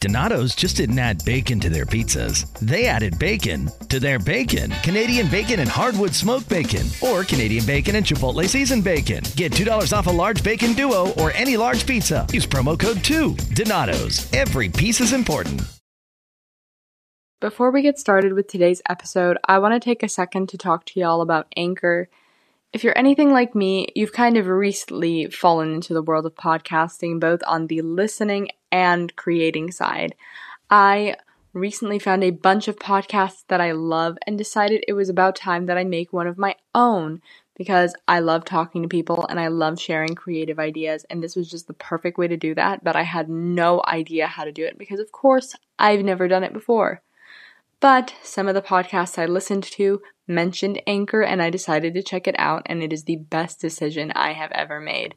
Donato's just didn't add bacon to their pizzas. They added bacon to their bacon. Canadian bacon and hardwood smoked bacon, or Canadian bacon and Chipotle seasoned bacon. Get $2 off a large bacon duo or any large pizza. Use promo code 2. Donato's. Every piece is important. Before we get started with today's episode, I want to take a second to talk to y'all about Anchor. If you're anything like me, you've kind of recently fallen into the world of podcasting, both on the listening and creating side. I recently found a bunch of podcasts that I love and decided it was about time that I make one of my own because I love talking to people and I love sharing creative ideas and this was just the perfect way to do that, but I had no idea how to do it because of course I've never done it before. But some of the podcasts I listened to mentioned Anchor and I decided to check it out, and it is the best decision I have ever made.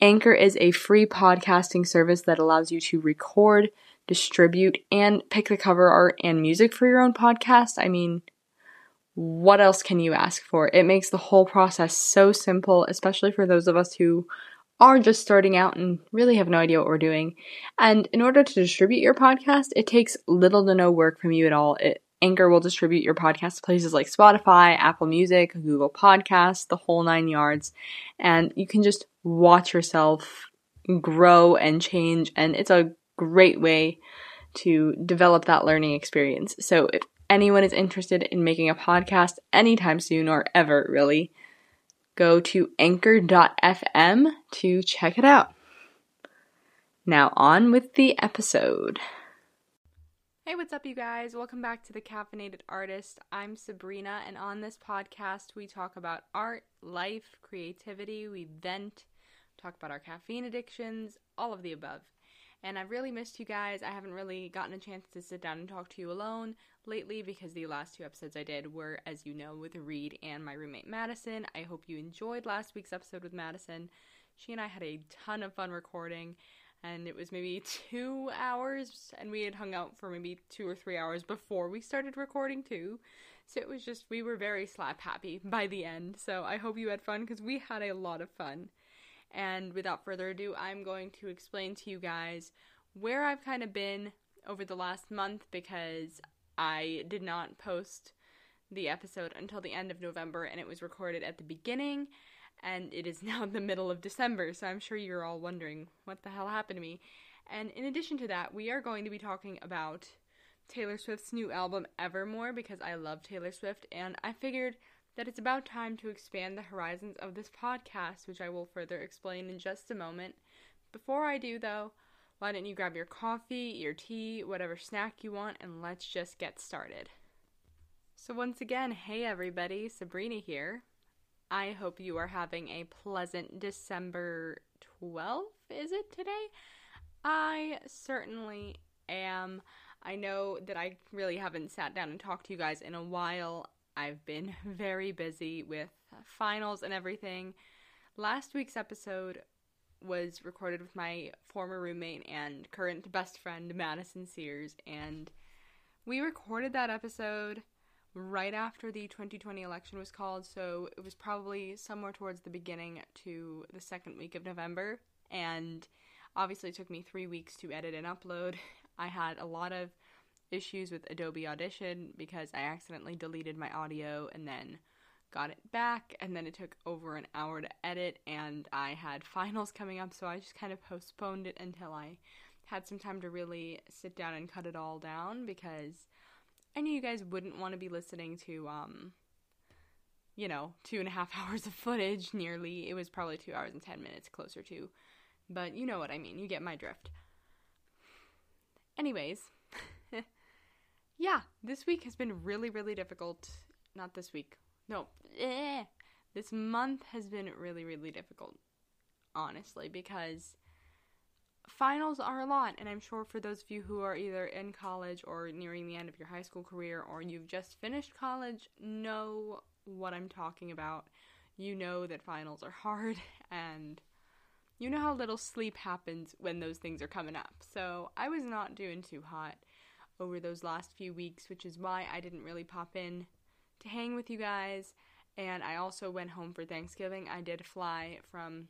Anchor is a free podcasting service that allows you to record, distribute, and pick the cover art and music for your own podcast. I mean, what else can you ask for? It makes the whole process so simple, especially for those of us who are just starting out and really have no idea what we're doing. And in order to distribute your podcast, it takes little to no work from you at all. It Anchor will distribute your podcast to places like Spotify, Apple Music, Google Podcasts, the whole nine yards. And you can just watch yourself grow and change. And it's a great way to develop that learning experience. So if anyone is interested in making a podcast anytime soon or ever, really, go to anchor.fm to check it out. Now, on with the episode. Hey, what's up, you guys? Welcome back to The Caffeinated Artist. I'm Sabrina, and on this podcast, we talk about art, life, creativity, we vent, talk about our caffeine addictions, all of the above. And I've really missed you guys. I haven't really gotten a chance to sit down and talk to you alone lately because the last two episodes I did were, as you know, with Reed and my roommate Madison. I hope you enjoyed last week's episode with Madison. She and I had a ton of fun recording and it was maybe two hours, and we had hung out for maybe two or three hours before we started recording too. So it was just, we were very slap happy by the end. So I hope you had fun because we had a lot of fun. And without further ado, I'm going to explain to you guys where I've kind of been over the last month because I did not post the episode until the end of November and it was recorded at the beginning and it is now the middle of December, so I'm sure you're all wondering what the hell happened to me. And in addition to that, we are going to be talking about Taylor Swift's new album Evermore because I love Taylor Swift, and I figured that it's about time to expand the horizons of this podcast, which I will further explain in just a moment. Before I do, though, why don't you grab your coffee, your tea, whatever snack you want, and let's just get started. So, once again, hey everybody, Sabrina here. I hope you are having a pleasant December 12th, is it today? I certainly am. I know that I really haven't sat down and talked to you guys in a while. I've been very busy with finals and everything. Last week's episode was recorded with my former roommate and current best friend, Madison Sears, and we recorded that episode right after the 2020 election was called, so it was probably somewhere towards the beginning to the second week of November. And obviously, it took me three weeks to edit and upload. I had a lot of issues with Adobe Audition because I accidentally deleted my audio and then got it back, and then it took over an hour to edit, and I had finals coming up, so I just kind of postponed it until I had some time to really sit down and cut it all down because I knew you guys wouldn't want to be listening to, um, you know, two and a half hours of footage nearly. It was probably two hours and ten minutes closer to. But you know what I mean. You get my drift. Anyways, yeah, this week has been really, really difficult. Not this week. No. Eh. This month has been really, really difficult, honestly, because finals are a lot, and I'm sure for those of you who are either in college or nearing the end of your high school career or you've just finished college, know what I'm talking about. You know that finals are hard, and you know how little sleep happens when those things are coming up. So I was not doing too hot over those last few weeks, which is why I didn't really pop in to hang with you guys. And I also went home for Thanksgiving. I did fly from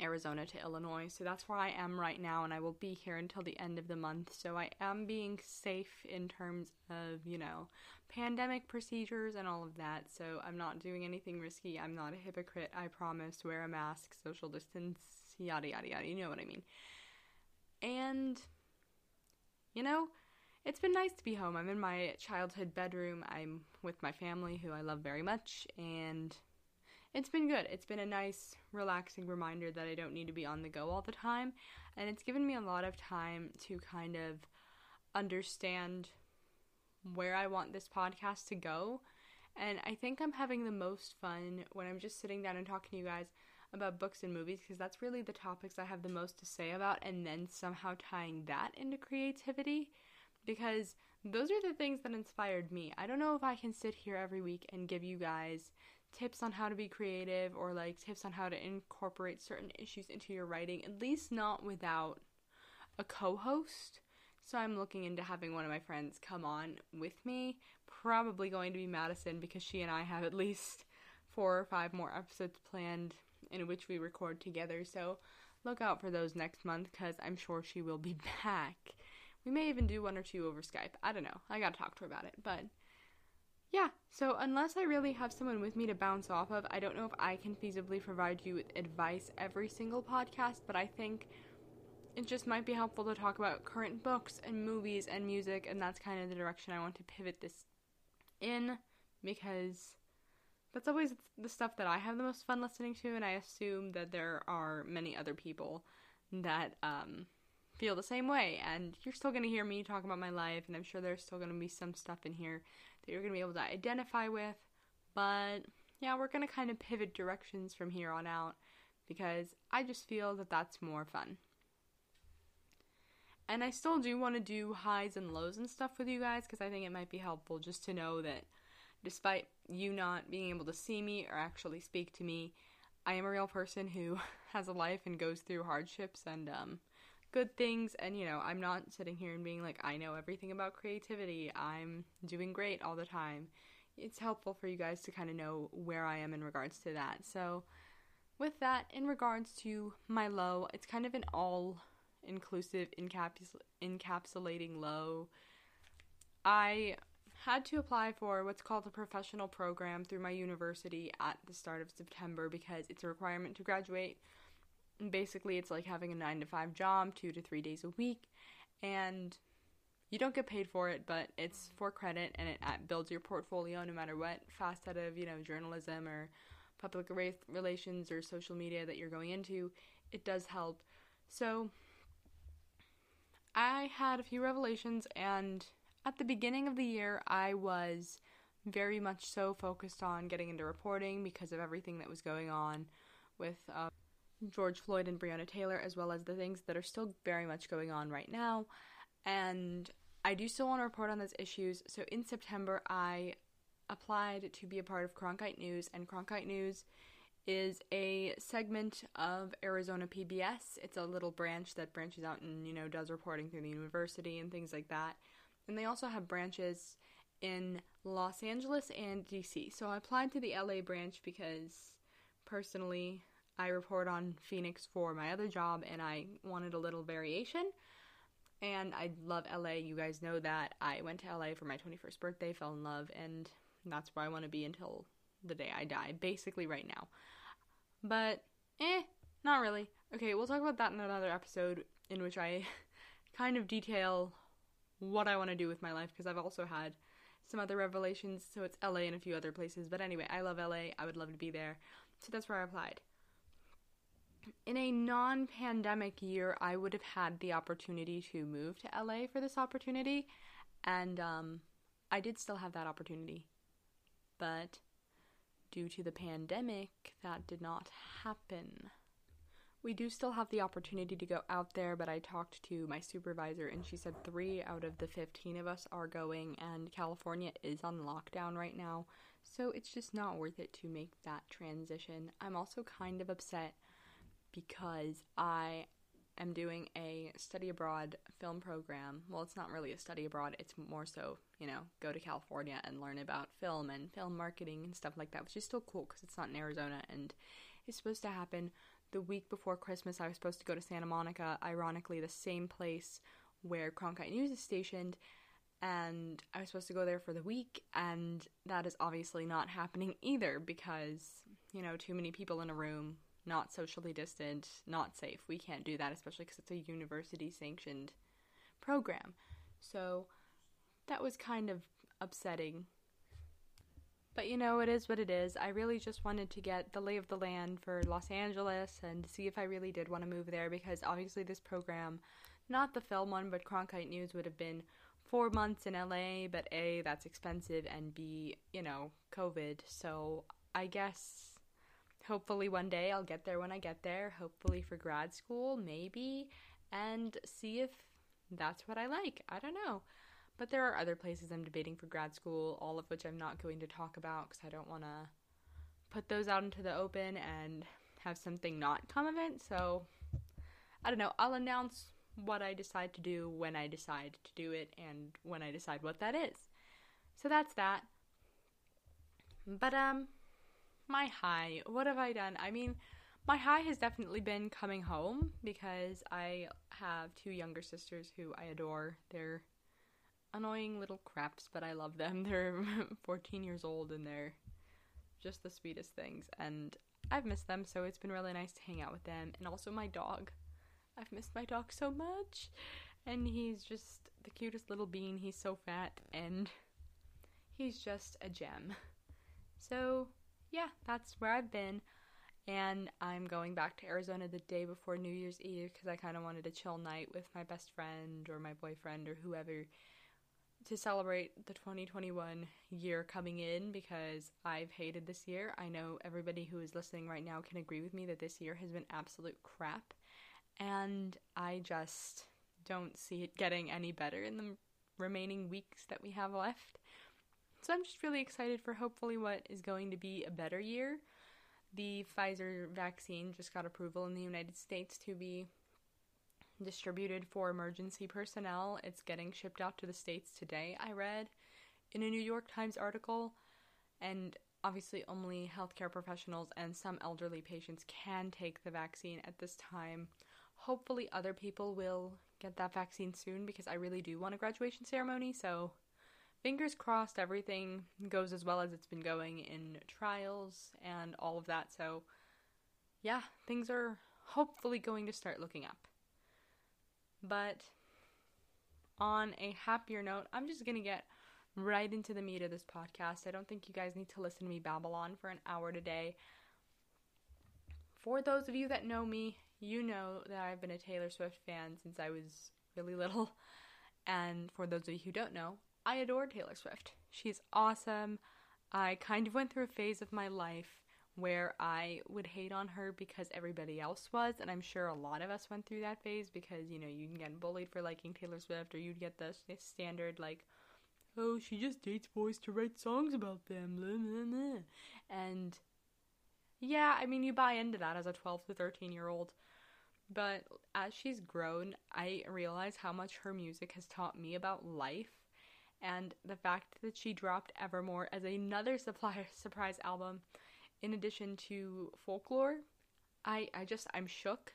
Arizona to Illinois. So that's where I am right now, and I will be here until the end of the month. So I am being safe in terms of, you know, pandemic procedures and all of that. So I'm not doing anything risky. I'm not a hypocrite. I promise. Wear a mask, social distance, yada, yada, yada. You know what I mean. And, you know, it's been nice to be home. I'm in my childhood bedroom. I'm with my family, who I love very much, and it's been good. It's been a nice, relaxing reminder that I don't need to be on the go all the time. And it's given me a lot of time to kind of understand where I want this podcast to go. And I think I'm having the most fun when I'm just sitting down and talking to you guys about books and movies because that's really the topics I have the most to say about, and then somehow tying that into creativity because those are the things that inspired me. I don't know if I can sit here every week and give you guys tips on how to be creative or like tips on how to incorporate certain issues into your writing, at least not without a co host. So I'm looking into having one of my friends come on with me. Probably going to be Madison because she and I have at least four or five more episodes planned in which we record together. So look out for those next month because I'm sure she will be back. We may even do one or two over Skype. I don't know. I gotta talk to her about it. But yeah, so unless I really have someone with me to bounce off of, I don't know if I can feasibly provide you with advice every single podcast, but I think it just might be helpful to talk about current books and movies and music, and that's kind of the direction I want to pivot this in because that's always the stuff that I have the most fun listening to, and I assume that there are many other people that um, feel the same way. And you're still going to hear me talk about my life, and I'm sure there's still going to be some stuff in here that you're going to be able to identify with. But yeah, we're going to kind of pivot directions from here on out because I just feel that that's more fun. And I still do want to do highs and lows and stuff with you guys because I think it might be helpful just to know that despite you not being able to see me or actually speak to me, I am a real person who has a life and goes through hardships and um, good things and you know i'm not sitting here and being like i know everything about creativity. I'm doing great all the time. It's helpful for you guys to kind of know where i am in regards to that. So with that in regards to my low it's kind of an all inclusive encaps- encapsulating low. I had to apply for what's called a professional program through my university at the start of september because it's a requirement to graduate basically it's like having a 9 to 5 job 2 to 3 days a week and you don't get paid for it but it's for credit and it builds your portfolio no matter what facet of you know journalism or public relations or social media that you're going into it does help. So i had a few revelations and at the beginning of the year i was very much so focused on getting into reporting because of everything that was going on with uh, George Floyd and Breonna Taylor, as well as the things that are still very much going on right now. And I do still want to report on those issues. So in September, I applied to be a part of Cronkite News, and Cronkite News is a segment of Arizona PBS. It's a little branch that branches out and, you know, does reporting through the university and things like that. And they also have branches in Los Angeles and DC. So I applied to the LA branch because personally I report on Phoenix for my other job and I wanted a little variation. And I love LA. You guys know that. I went to LA for my 21st birthday, fell in love, and that's where I want to be until the day I die, basically right now. But, eh, not really. Okay, we'll talk about that in another episode in which I kind of detail what I want to do with my life because I've also had some other revelations. So it's LA and a few other places. But anyway, I love LA. I would love to be there. So that's where I applied in a non pandemic year, I would have had the opportunity to move to LA for this opportunity, and um, I did still have that opportunity. But due to the pandemic, that did not happen. We do still have the opportunity to go out there, but I talked to my supervisor and she said three out of the 15 of us are going, and California is on lockdown right now, so it's just not worth it to make that transition. I'm also kind of upset because I am doing a study abroad film program. Well, it's not really a study abroad, it's more so, you know, go to California and learn about film and film marketing and stuff like that, which is still cool because it's not in Arizona and it's supposed to happen the week before Christmas. I was supposed to go to Santa Monica, ironically, the same place where Cronkite News is stationed. And I was supposed to go there for the week, and that is obviously not happening either because, you know, too many people in a room not socially distant, not safe. We can't do that, especially because it's a university sanctioned program. So that was kind of upsetting. But you know, it is what it is. I really just wanted to get the lay of the land for Los Angeles and see if I really did want to move there because obviously this program, not the film one, but Cronkite News would have been four months in LA, but A, that's expensive, and B, you know, COVID. So I guess hopefully one day I'll get there when I get there, hopefully for grad school, maybe, and see if that's what I like. I don't know. But there are other places I'm debating for grad school, all of which I'm not going to talk about because I don't want to put those out into the open and have something not come of it. So I don't know. I'll announce what I decide to do when I decide to do it and when I decide what that is. So that's that. But um my high. What have I done? I mean, my high has definitely been coming home because I have two younger sisters who I adore. They're annoying little craps, but I love them. They're 14 years old and they're just the sweetest things. And I've missed them, so it's been really nice to hang out with them. And also my dog. I've missed my dog so much. And he's just the cutest little bean. He's so fat and he's just a gem. So, yeah, that's where I've been. And I'm going back to Arizona the day before New Year's Eve because I kind of wanted a chill night with my best friend or my boyfriend or whoever to celebrate the 2021 year coming in because I've hated this year. I know everybody who is listening right now can agree with me that this year has been absolute crap. And I just don't see it getting any better in the remaining weeks that we have left. So I'm just really excited for hopefully what is going to be a better year. The Pfizer vaccine just got approval in the United States to be distributed for emergency personnel. It's getting shipped out to the states today, I read in a New York Times article. And obviously, only healthcare professionals and some elderly patients can take the vaccine at this time. Hopefully, other people will get that vaccine soon because I really do want a graduation ceremony, so fingers crossed everything goes as well as it's been going in trials and all of that. So, yeah, things are hopefully going to start looking up. But on a happier note, I'm just going to get right into the meat of this podcast. I don't think you guys need to listen to me babble on for an hour today. For those of you that know me, you know that I've been a Taylor Swift fan since I was really little. And for those of you who don't know, I adore Taylor Swift. She's awesome. I kind of went through a phase of my life where I would hate on her because everybody else was, and I'm sure a lot of us went through that phase because you know you can get bullied for liking Taylor Swift, or you'd get the standard like, "Oh, she just dates boys to write songs about them," and yeah, I mean you buy into that as a 12 to 13 year old. But as she's grown, I realize how much her music has taught me about life and the fact that she dropped Evermore as another surprise album in addition to Folklore, I I just I'm shook.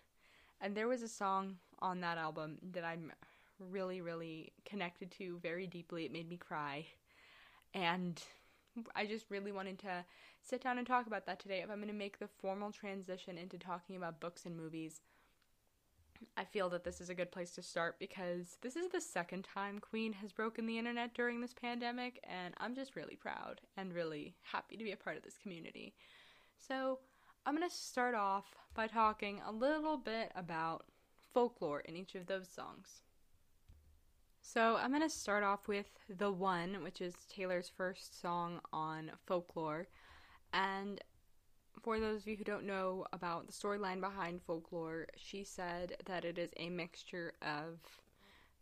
And there was a song on that album that I'm really really connected to very deeply. It made me cry. And I just really wanted to sit down and talk about that today. If I'm going to make the formal transition into talking about books and movies, I feel that this is a good place to start because this is the second time Queen has broken the internet during this pandemic, and I'm just really proud and really happy to be a part of this community. So, I'm going to start off by talking a little bit about folklore in each of those songs. So, I'm going to start off with The One, which is Taylor's first song on folklore. And for those of you who don't know about the storyline behind folklore, she said that it is a mixture of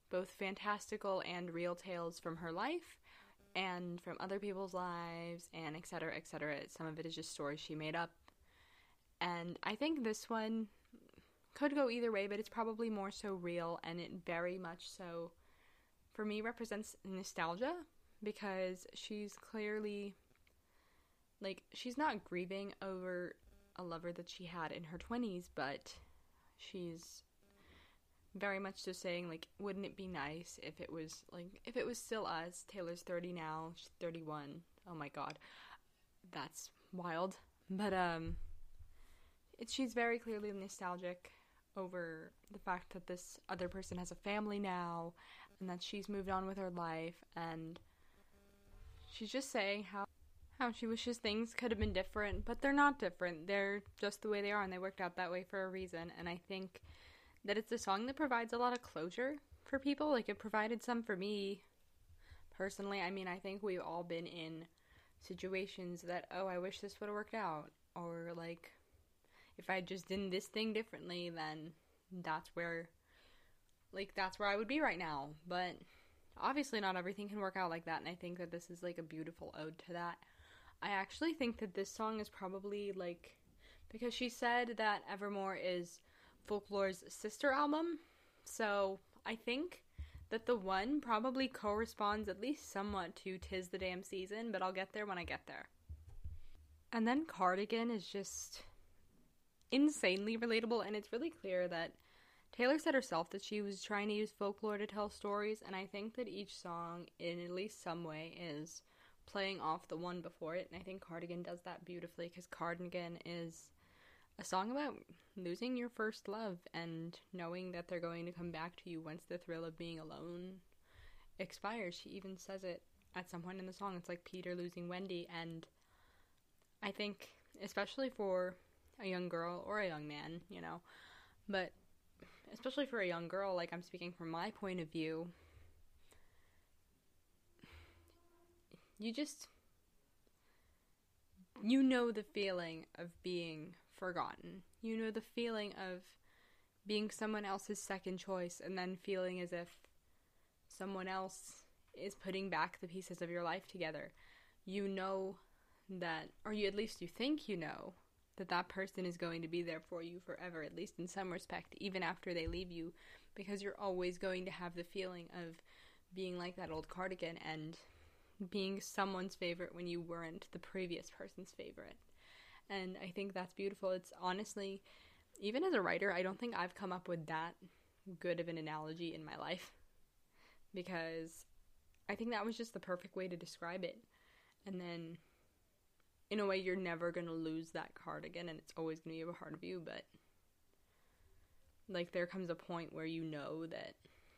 both fantastical and real tales from her life and from other people's lives and etc etc some of it is just stories she made up. And i think this one could go either way but it's probably more so real and it very much so for me represents nostalgia because she's clearly like she's not grieving over a lover that she had in her 20s but she's very much so saying like wouldn't it be nice if it was like if it was still us? Taylor's 30 now. She's 31 oh my god. That's wild. But um it's she's very clearly nostalgic over the fact that this other person has a family now and that she's moved on with her life. And she's just saying how how she wishes things could have been different but they're not different they're just the way they are and they worked out that way for a reason and i think that it's a song that provides a lot of closure for people. Like it provided some for me personally. I mean, I think we've all been in situations that, oh, I wish this would have worked out. Or like, if I just did this thing differently, then that's where, like, that's where I would be right now. But obviously, not everything can work out like that. And I think that this is like a beautiful ode to that. I actually think that this song is probably like, because she said that Evermore is Folklore's sister album. So I think that the one probably corresponds at least somewhat to Tis the Damn Season, but I'll get there when I get there. And then Cardigan is just insanely relatable, and it's really clear that Taylor said herself that she was trying to use folklore to tell stories, and I think that each song, in at least some way, is playing off the one before it, and I think Cardigan does that beautifully because Cardigan is a song about losing your first love and knowing that they're going to come back to you once the thrill of being alone expires. She even says it at some point in the song. It's like Peter losing Wendy, and I think, especially for a young girl or a young man, you know, but especially for a young girl, like I'm speaking from my point of view, you just you know the feeling of being forgotten. You know the feeling of being someone else's second choice and then feeling as if someone else is putting back the pieces of your life together. You know that, or you at least you think you know, that that person is going to be there for you forever, at least in some respect, even after they leave you, because you're always going to have the feeling of being like that old cardigan and being someone's favorite when you weren't the previous person's favorite and I think that's beautiful. It's honestly, even as a writer, I don't think I've come up with that good of an analogy in my life because I think that was just the perfect way to describe it. And then, in a way, you're never going to lose that cardigan, and it's always going to be a part of you, but like there comes a point where you know that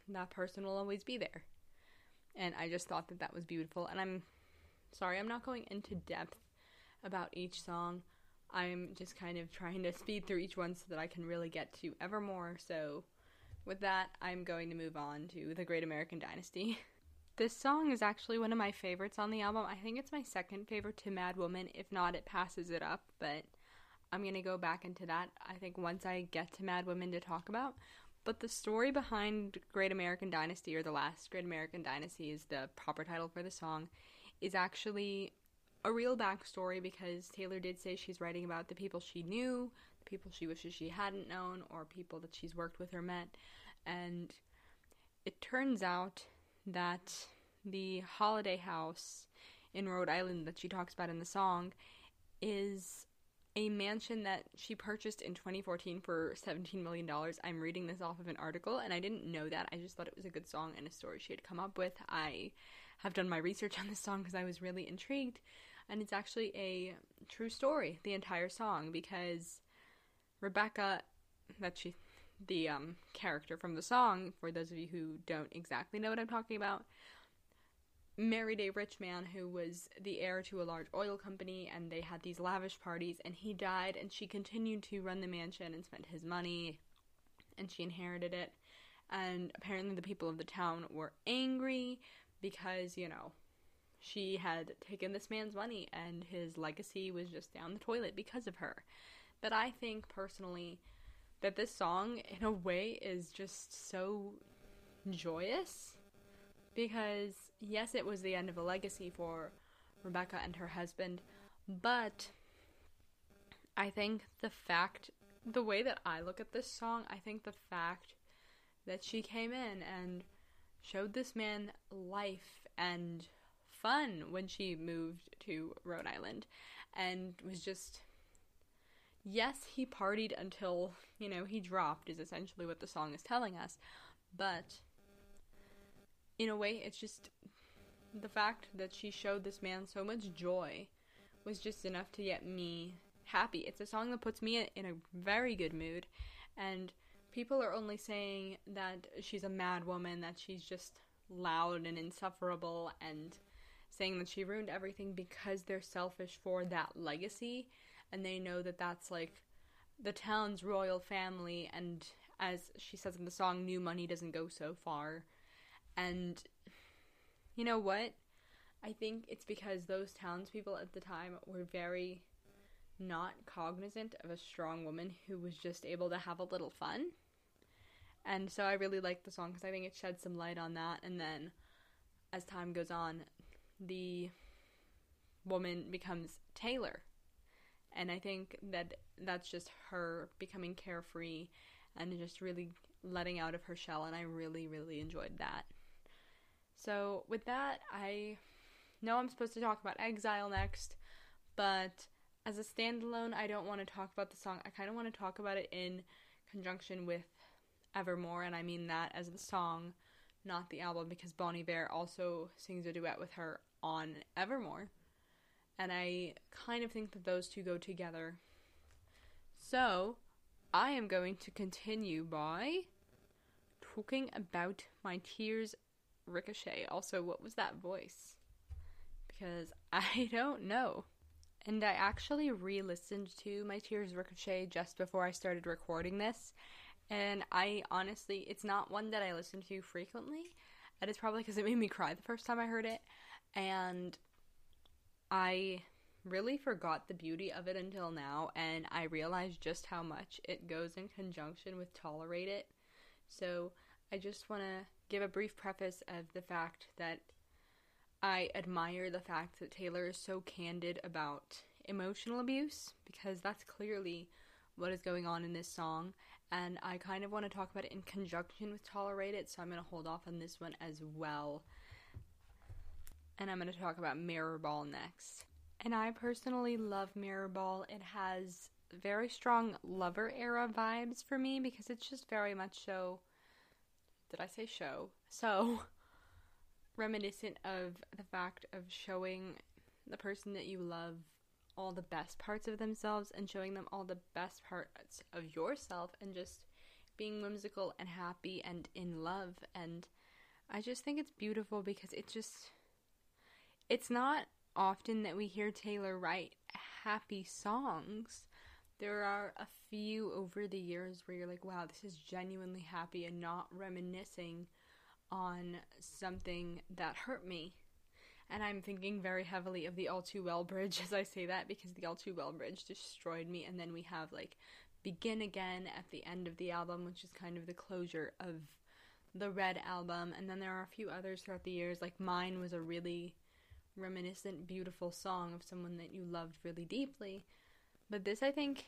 that person will always be there. And I just thought that that was beautiful. And I'm sorry, I'm not going into depth about each song. I'm just kind of trying to speed through each one so that I can really get to Evermore. So, with that, I'm going to move on to The Great American Dynasty. This song is actually one of my favorites on the album. I think it's my second favorite to Mad Woman. If not, it passes it up, but I'm going to go back into that, I think, once I get to Mad Woman to talk about. But the story behind Great American Dynasty, or The Last Great American Dynasty, is the proper title for the song, is actually a real backstory because Taylor did say she's writing about the people she knew, the people she wishes she hadn't known, or people that she's worked with or met. And it turns out that the holiday house in Rhode Island that she talks about in the song is a mansion that she purchased in 2014 for $17 million. I'm reading this off of an article, and I didn't know that. I just thought it was a good song and a story she had come up with. I have done my research on this song because I was really intrigued, and it's actually a true story, the entire song, because Rebecca, that she, the um, character from the song, for those of you who don't exactly know what I'm talking about, married a rich man who was the heir to a large oil company and they had these lavish parties and he died and she continued to run the mansion and spent his money and she inherited it and apparently the people of the town were angry because you know she had taken this man's money and his legacy was just down the toilet because of her. But I think personally that this song, in a way, is just so joyous because, yes, it was the end of a legacy for Rebecca and her husband, but I think the fact, the way that I look at this song, I think the fact that she came in and showed this man life and fun when she moved to Rhode Island and was just yes, he partied until, you know, he dropped is essentially what the song is telling us, but in a way it's just the fact that she showed this man so much joy was just enough to get me happy. It's a song that puts me in a very good mood and people are only saying that she's a mad woman, that she's just loud and insufferable, and saying that she ruined everything because they're selfish for that legacy, and they know that that's like the town's royal family, and as she says in the song, new money doesn't go so far. And you know what? I think it's because those townspeople at the time were very not cognizant of a strong woman who was just able to have a little fun and so I really like the song because I think it sheds some light on that. And then as time goes on, the woman becomes Taylor. And I think that that's just her becoming carefree and just really letting out of her shell. And I really, really enjoyed that. So, with that, I know I'm supposed to talk about Exile next, but as a standalone, I don't want to talk about the song. I kind of want to talk about it in conjunction with Evermore, and I mean that as the song, not the album, because Bon Iver also sings a duet with her on Evermore. And I kind of think that those two go together. So, I am going to continue by talking about my tears ricochet. Also, what was that voice? Because I don't know. And I actually re listened to My Tears Ricochet just before I started recording this, and I honestly, it's not one that I listen to frequently. And it's probably because it made me cry the first time I heard it. And I really forgot the beauty of it until now. And I realized just how much it goes in conjunction with Tolerate It. So I just want to give a brief preface of the fact that I admire the fact that Taylor is so candid about emotional abuse because that's clearly what is going on in this song, and I kind of want to talk about it in conjunction with Tolerate It, so I'm going to hold off on this one as well. And I'm going to talk about Mirror Ball next. And I personally love Mirror Ball. It has very strong lover era vibes for me because it's just very much so. Did I say show? So reminiscent of the fact of showing the person that you love all the best parts of themselves and showing them all the best parts of yourself and just being whimsical and happy and in love and I just think it's beautiful because it's just it's not often that we hear Taylor write happy songs. There are a few over the years where you're like, wow, this is genuinely happy and not reminiscing on something that hurt me and I'm thinking very heavily of the All Too Well Bridge as I say that because the All Too Well Bridge destroyed me. And then we have like Begin Again at the end of the album, which is kind of the closure of the Red album. And then there are a few others throughout the years, like Mine was a really reminiscent, beautiful song of someone that you loved really deeply. But this, I think,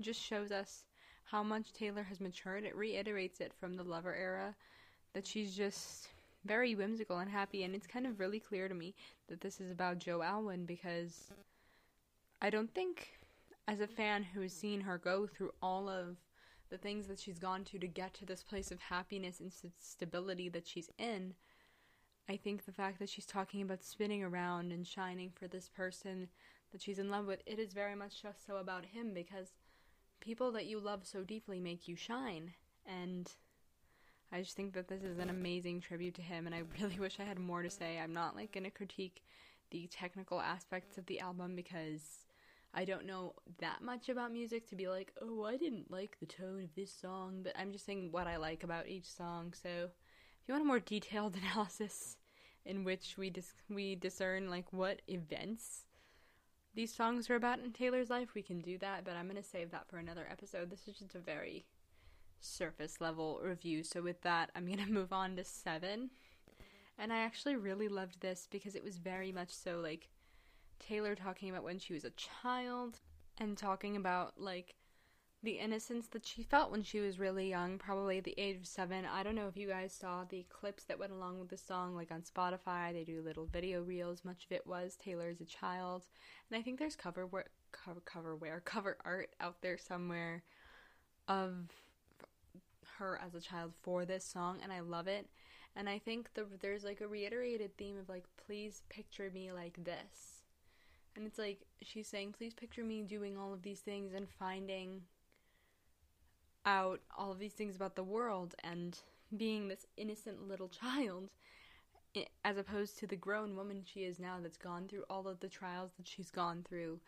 just shows us how much Taylor has matured. It reiterates it from the Lover era that she's just very whimsical and happy, and it's kind of really clear to me that this is about Joe Alwyn because I don't think, as a fan who has seen her go through all of the things that she's gone to to get to this place of happiness and stability that she's in, I think the fact that she's talking about spinning around and shining for this person that she's in love with, it is very much just so about him because people that you love so deeply make you shine. And I just think that this is an amazing tribute to him, and I really wish I had more to say. I'm not like gonna critique the technical aspects of the album because I don't know that much about music to be like, oh, I didn't like the tone of this song, but I'm just saying what I like about each song. So if you want a more detailed analysis, in which we dis- we discern like what events these songs are about in Taylor's life, we can do that, but I'm going to save that for another episode. This is just a very surface level review. So with that, I'm going to move on to 7. And I actually really loved this because it was very much so like Taylor talking about when she was a child and talking about like the innocence that she felt when she was really young, probably the age of seven. I don't know if you guys saw the clips that went along with the song, like on Spotify. They do little video reels. Much of it was Taylor as a child, and I think there's cover cover cover cover art out there somewhere of her as a child for this song, and I love it. And I think the, there's like a reiterated theme of like, please picture me like this. And it's like she's saying, please picture me doing all of these things and finding out all of these things about the world and being this innocent little child as opposed to the grown woman she is now that's gone through all of the trials that she's gone through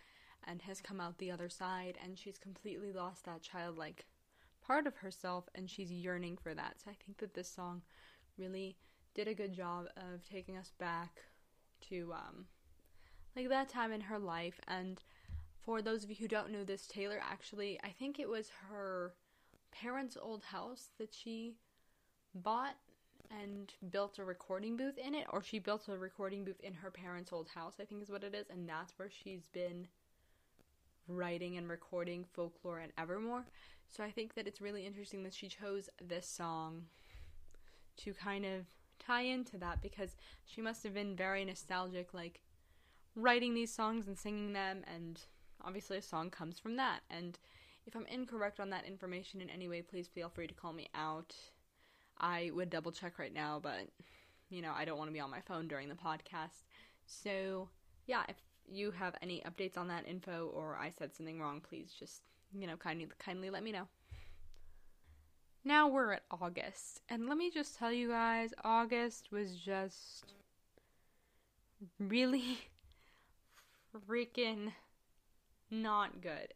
and has come out the other side and she's completely lost that childlike part of herself and she's yearning for that. So I think that this song really did a good job of taking us back to um like that time in her life and for those of you who don't know this Taylor actually I think it was her parents' old house that she bought and built a recording booth in it, or she built a recording booth in her parents' old house, I think is what it is, and that's where she's been writing and recording folklore and evermore. So I think that it's really interesting that she chose this song to kind of tie into that because she must have been very nostalgic, like writing these songs and singing them, and obviously a song comes from that. And if I'm incorrect on that information in any way, please feel free to call me out. I would double check right now, but you know, I don't want to be on my phone during the podcast. So, yeah, if you have any updates on that info or I said something wrong, please just, you know, kindly kindly let me know. Now we're at August, and let me just tell you guys, August was just really freaking not good.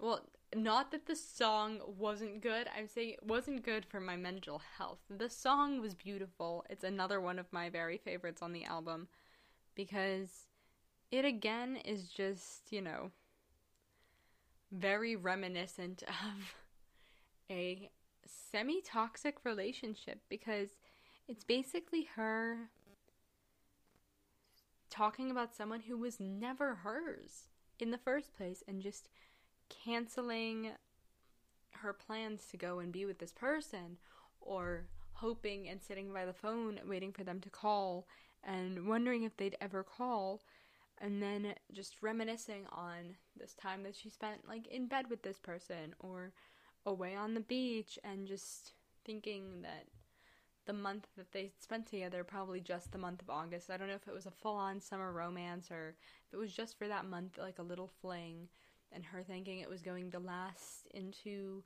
Well, not that the song wasn't good. I'm saying it wasn't good for my mental health. The song was beautiful. It's another one of my very favorites on the album because it again is just, you know, very reminiscent of a semi toxic relationship because it's basically her talking about someone who was never hers in the first place and just canceling her plans to go and be with this person or hoping and sitting by the phone waiting for them to call and wondering if they'd ever call and then just reminiscing on this time that she spent like in bed with this person or away on the beach and just thinking that the month that they spent together, probably just the month of August. I don't know if it was a full on summer romance or if it was just for that month, like a little fling and her thinking it was going to last into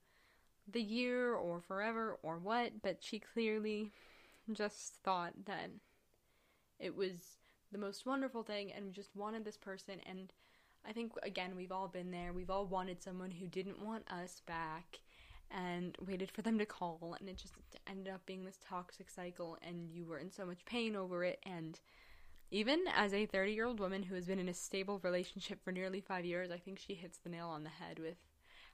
the year or forever or what, but she clearly just thought that it was the most wonderful thing and just wanted this person and I think again we've all been there. We've all wanted someone who didn't want us back and waited for them to call and it just ended up being this toxic cycle and you were in so much pain over it and even as a 30 year old woman who has been in a stable relationship for nearly five years, I think she hits the nail on the head with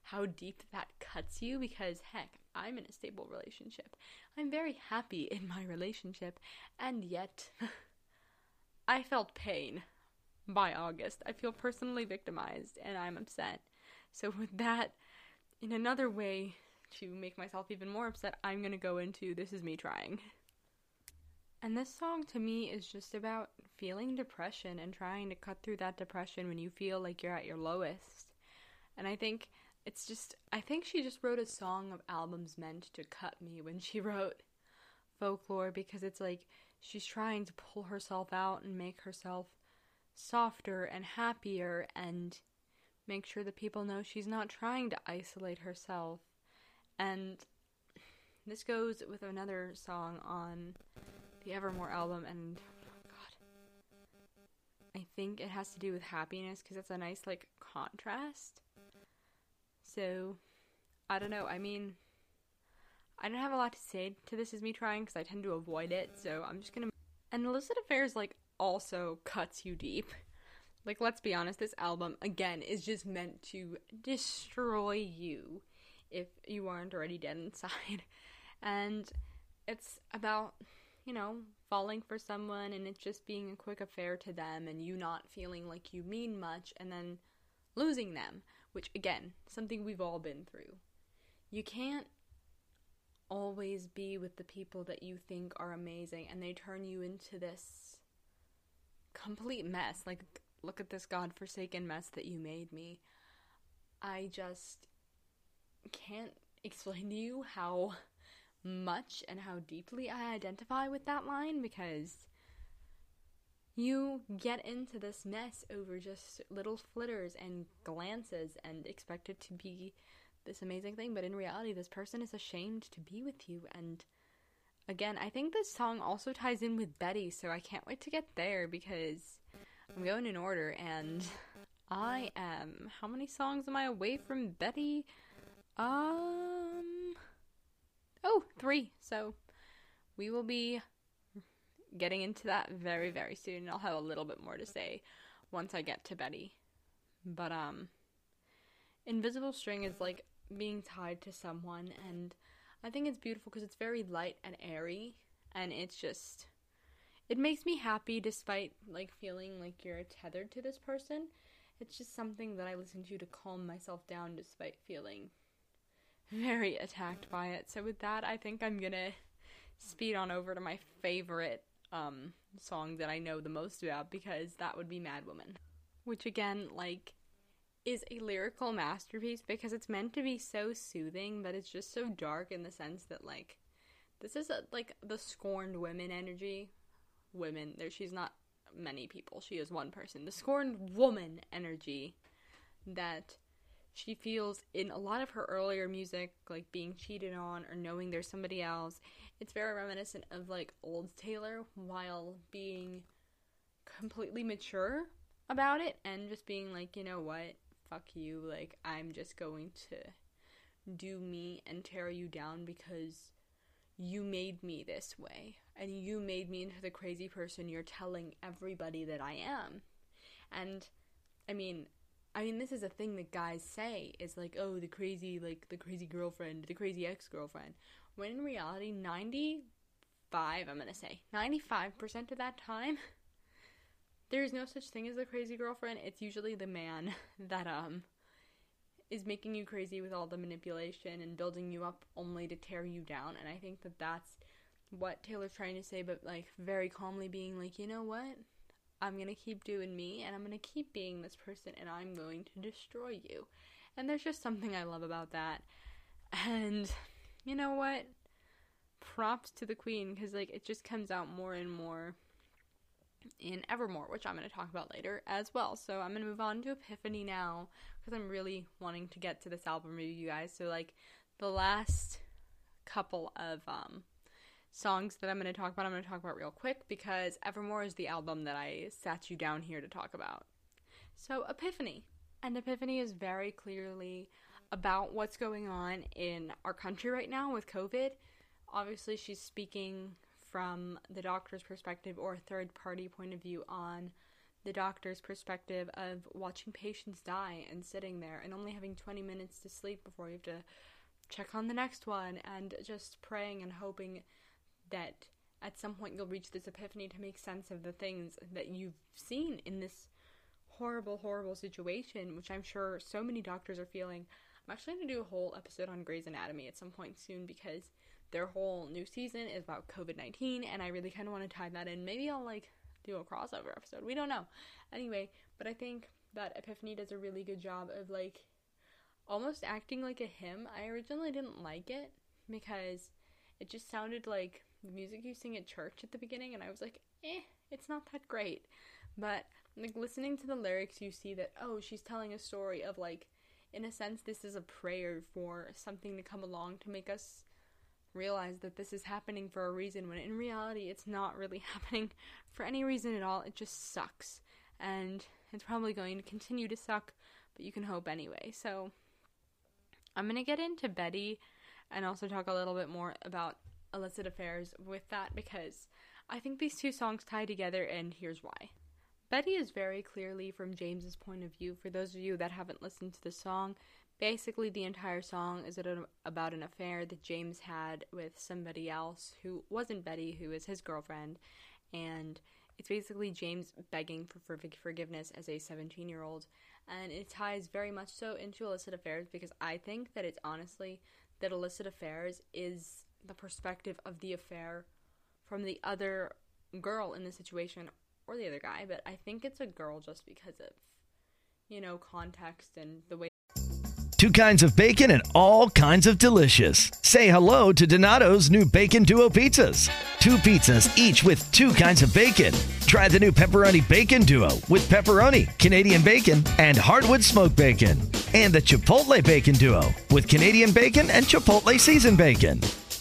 how deep that cuts you because heck, I'm in a stable relationship. I'm very happy in my relationship, and yet I felt pain by August. I feel personally victimized and I'm upset. So, with that, in another way to make myself even more upset, I'm gonna go into this is me trying. And this song to me is just about feeling depression and trying to cut through that depression when you feel like you're at your lowest. And I think it's just, I think she just wrote a song of albums meant to cut me when she wrote folklore because it's like she's trying to pull herself out and make herself softer and happier and make sure that people know she's not trying to isolate herself. And this goes with another song on the Evermore album, and oh God, I think it has to do with happiness because it's a nice like contrast. So, I don't know. I mean, I don't have a lot to say to this is me trying because I tend to avoid it. So I'm just gonna And illicit affairs like also cuts you deep. Like let's be honest, this album again is just meant to destroy you if you aren't already dead inside. And it's about, you know, falling for someone and it just being a quick affair to them and you not feeling like you mean much and then losing them, which again, something we've all been through. You can't always be with the people that you think are amazing and they turn you into this complete mess. Like, look at this godforsaken mess that you made me. I just can't explain to you how much and how deeply I identify with that line because you get into this mess over just little flitters and glances and expect it to be this amazing thing, but in reality, this person is ashamed to be with you. And again, I think this song also ties in with Betty, so I can't wait to get there because I'm going in order and I am. How many songs am I away from Betty? Um. Oh, three. So we will be getting into that very, very soon. I'll have a little bit more to say once I get to Betty. But, um, Invisible String is like being tied to someone, and I think it's beautiful because it's very light and airy, and it's just. It makes me happy despite like feeling like you're tethered to this person. It's just something that I listen to to calm myself down despite feeling very attacked by it. So with that, I think I'm gonna speed on over to my favorite um, song that I know the most about because that would be Mad Woman, which again, like, is a lyrical masterpiece because it's meant to be so soothing, but it's just so dark in the sense that like this is a, like the scorned women energy. Women, there she's not many people. She is one person. The scorned woman energy that she feels in a lot of her earlier music, like being cheated on or knowing there's somebody else. It's very reminiscent of like old Taylor while being completely mature about it and just being like, you know what, fuck you. Like, I'm just going to do me and tear you down because you made me this way and you made me into the crazy person you're telling everybody that I am. And I mean, I mean, this is a thing that guys say is like, oh, the crazy, like, the crazy girlfriend, the crazy ex girlfriend. When in reality, 95, I'm gonna say, 95% of that time, there's no such thing as the crazy girlfriend. It's usually the man that, um, is making you crazy with all the manipulation and building you up only to tear you down. And I think that that's what Taylor's trying to say, but like very calmly being like, you know what? I'm going to keep doing me and I'm going to keep being this person and I'm going to destroy you. And there's just something I love about that. And you know what? Props to the queen because like it just comes out more and more in Evermore, which I'm going to talk about later as well. So I'm going to move on to Epiphany now because I'm really wanting to get to this album review, you guys. So like the last couple of um songs that I'm going to talk about, I'm going to talk about real quick because Evermore is the album that I sat you down here to talk about. So, Epiphany. And Epiphany is very clearly about what's going on in our country right now with COVID. Obviously, she's speaking from the doctor's perspective or a third party point of view on the doctor's perspective of watching patients die and sitting there and only having 20 minutes to sleep before you have to check on the next one and just praying and hoping that at some point you'll reach this epiphany to make sense of the things that you've seen in this horrible, horrible situation, which I'm sure so many doctors are feeling. I'm actually going to do a whole episode on Grey's Anatomy at some point soon because their whole new season is about COVID 19, and I really kind of want to tie that in. Maybe I'll like do a crossover episode. We don't know. Anyway, but I think that Epiphany does a really good job of like almost acting like a hymn. I originally didn't like it because it just sounded like the music you sing at church at the beginning, and I was like, eh, it's not that great. But like listening to the lyrics, you see that oh, she's telling a story of like, in a sense, this is a prayer for something to come along to make us realize that this is happening for a reason when in reality it's not really happening for any reason at all. It just sucks. And it's probably going to continue to suck, but you can hope anyway. So I'm to get into Betty and also talk a little bit more about illicit affairs with that because I think these two songs tie together, and here's why. Betty is very clearly from James's point of view. For those of you that haven't listened to the song, basically the entire song is about an affair that James had with somebody else who wasn't Betty, who is his girlfriend, and it's basically James begging for, for forgiveness as a 17 year old, and it ties very much so into illicit affairs because I think that it's honestly that illicit affairs is the perspective of the affair from the other girl in the situation or the other guy, but I think it's a girl just because of, you know, context and the way. Two kinds of bacon and all kinds of delicious. Say hello to Donato's new Bacon Duo pizzas. Two pizzas, each with two kinds of bacon. Try the new Pepperoni Bacon Duo with pepperoni, Canadian bacon, and hardwood smoked bacon. And the Chipotle Bacon Duo with Canadian bacon and Chipotle seasoned bacon.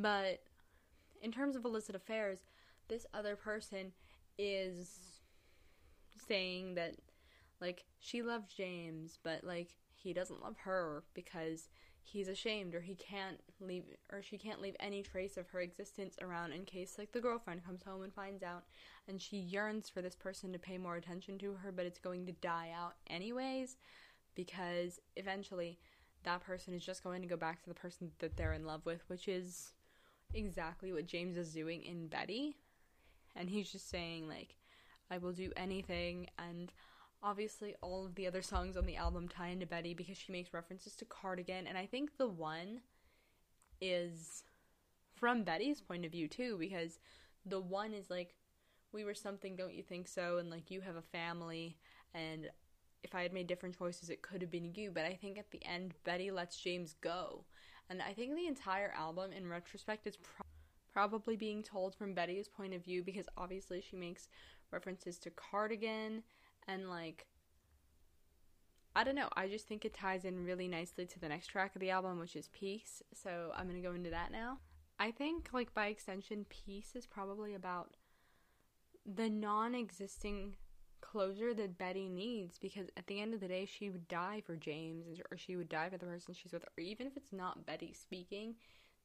but in terms of illicit affairs, this other person is saying that like she loves James, but like he doesn't love her because he's ashamed or he can't leave or she can't leave any trace of her existence around in case like the girlfriend comes home and finds out. And she yearns for this person to pay more attention to her but it's going to die out anyways because eventually that person is just going to go back to the person that they're in love with which is exactly what James is doing in Betty. And he's just saying, like, I will do anything. And obviously, all of the other songs on the album tie into Betty because she makes references to Cardigan. And I think the one is from Betty's point of view, too, because the one is like, we were something, don't you think so? And like, you have a family. And if I had made different choices, it could have been you. But I think at the end, Betty lets James go. And I think the entire album, in retrospect, is pro- probably being told from Betty's point of view because obviously she makes references to Cardigan and like. I don't know. I just think it ties in really nicely to the next track of the album, which is Peace. So I'm going to go into that now. I think, like, by extension, Peace is probably about the non existing closure that Betty needs because at the end of the day, she would die for James or she would die for the person she's with, or even if it's not Betty speaking,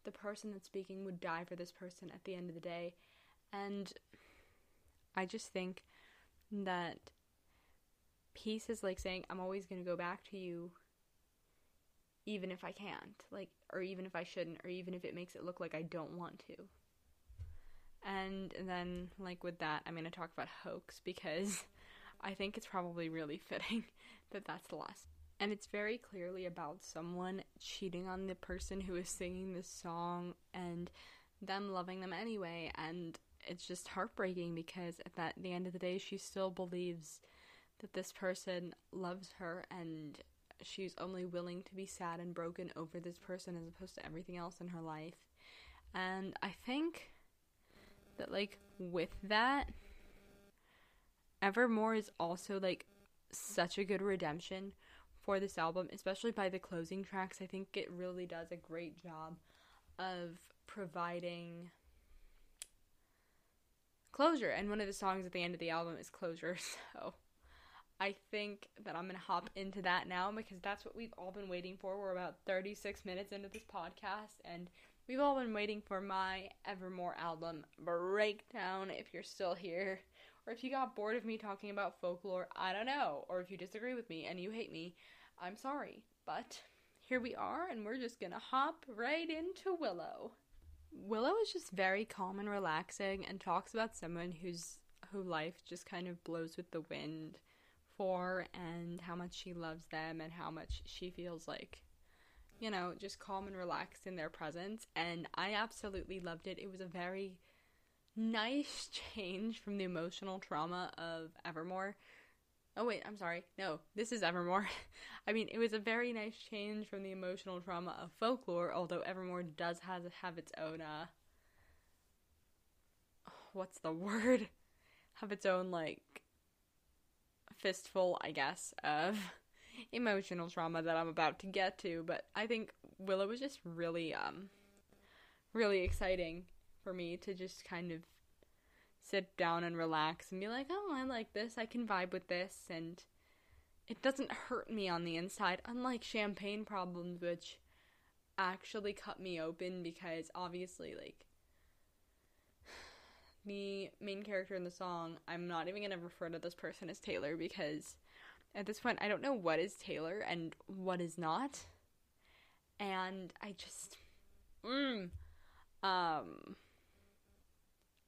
the person that's speaking would die for this person at the end of the day. And I just think that peace is like saying, I'm always going to go back to you even if I can't, like, or even if I shouldn't, or even if it makes it look like I don't want to. And, then, like, with that, I'm going to talk about hoax because I think it's probably really fitting that that's the last. And it's very clearly about someone cheating on the person who is singing this song and them loving them anyway. And it's just heartbreaking because at that, the end of the day, she still believes that this person loves her and she's only willing to be sad and broken over this person as opposed to everything else in her life. And I think that, like, with that, Evermore is also like such a good redemption for this album, especially by the closing tracks. I think it really does a great job of providing closure. And one of the songs at the end of the album is Closure. So I think that I'm going to hop into that now because that's what we've all been waiting for. We're about 36 minutes into this podcast and we've all been waiting for my Evermore album breakdown if you're still here or if you got bored of me talking about folklore, I don't know, or if you disagree with me and you hate me, I'm sorry. But here we are, and we're just gonna hop right into Willow. Willow is just very calm and relaxing and talks about someone who's who life just kind of blows with the wind for and how much she loves them and how much she feels like you know, just calm and relaxed in their presence and I absolutely loved it. It was a very nice change from the emotional trauma of Evermore. Oh wait, I'm sorry. No, this is Evermore. I mean, it was a very nice change from the emotional trauma of folklore, although Evermore does have have its own uh what's the word? Have its own like fistful, I guess, of emotional trauma that I'm about to get to, but I think Willow was just really um really exciting for me to just kind of sit down and relax and be like, "Oh, I like this. I can vibe with this." And it doesn't hurt me on the inside, unlike champagne problems which actually cut me open because obviously like the main character in the song, I'm not even going to refer to this person as Taylor because at this point I don't know what is Taylor and what is not. And I just mm, um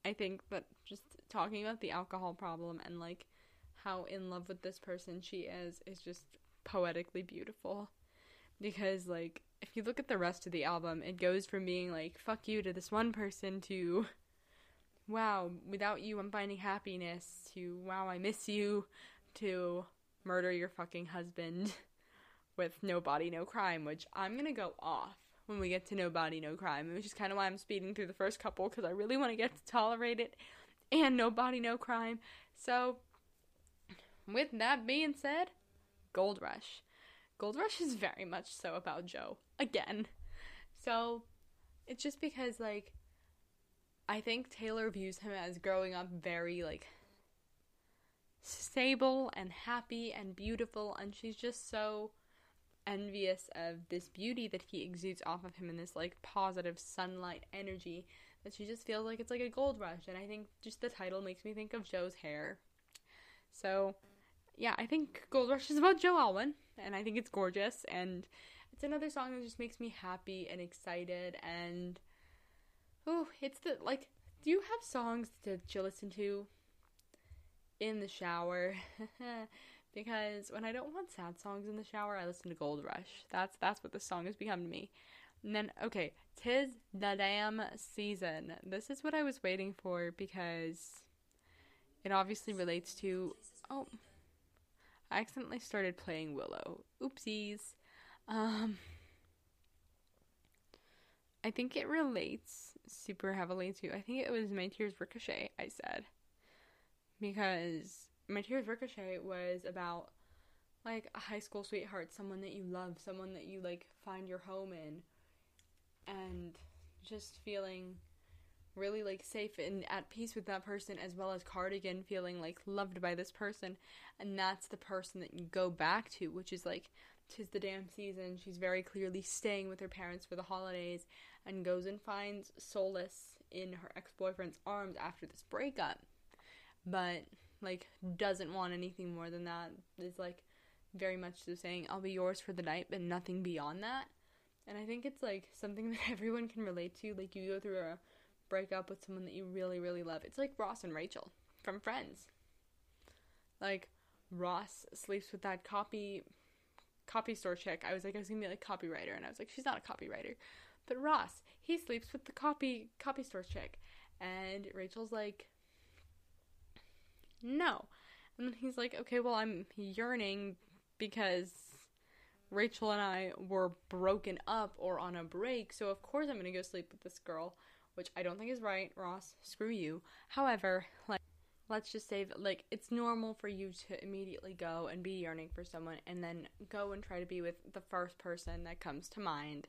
I think that just talking about the alcohol problem and like how in love with this person she is is just poetically beautiful. Because like if you look at the rest of the album it goes from being like fuck you to this one person to wow, without you, I'm finding happiness, to wow, I miss you, to murder your fucking husband with no body, no crime, which I'm gonna go off when we get to no body, no crime, which is kind of why I'm speeding through the first couple because I really want to get to tolerate it and no body, no crime. So, with that being said, Gold Rush. Gold Rush is very much so about Joe again. So, it's just because, like, I think Taylor views him as growing up very like stable and happy and beautiful and she's just so envious of this beauty that he exudes off of him in this like positive sunlight energy that she just feels like it's like a gold rush and I think just the title makes me think of Joe's hair. So yeah, I think Gold Rush is about Joe Alwyn and I think it's gorgeous and it's another song that just makes me happy and excited and Oh, it's the like. Do you have songs that you listen to in the shower? because when I don't want sad songs in the shower, I listen to Gold Rush. That's that's what this song has become to me. And then okay, tis the damn season. This is what I was waiting for because it obviously relates to oh I accidentally started playing Willow. Oopsies. Um I think it relates super heavily to, I think it was My Tears Ricochet, I said. Because My Tears Ricochet was about like a high school sweetheart, someone that you love, someone that you like find your home in, and just feeling really like safe and at peace with that person as well as Cardigan feeling like loved by this person. And that's the person that you go back to which is like tis the damn season. She's very clearly staying with her parents for the holidays and goes and finds solace in her ex-boyfriend's arms after this breakup. But like doesn't want anything more than that is like very much so saying I'll be yours for the night but nothing beyond that and I think it's like something that everyone can relate to like you go through a break up with someone that you really, really love. It's like Ross and Rachel from Friends. Like Ross sleeps with that copy copy store chick. I was like, I was gonna be like copywriter, and I was like, she's not a copywriter. But Ross, he sleeps with the copy copy store chick. And Rachel's like, no. And then he's like, okay, well, I'm yearning because Rachel and I were broken up or on a break, so of course I'm gonna go sleep with this girl which I don't think is right, Ross. Screw you. However, like let's just say that like it's normal for you to immediately go and be yearning for someone and then go and try to be with the first person that comes to mind.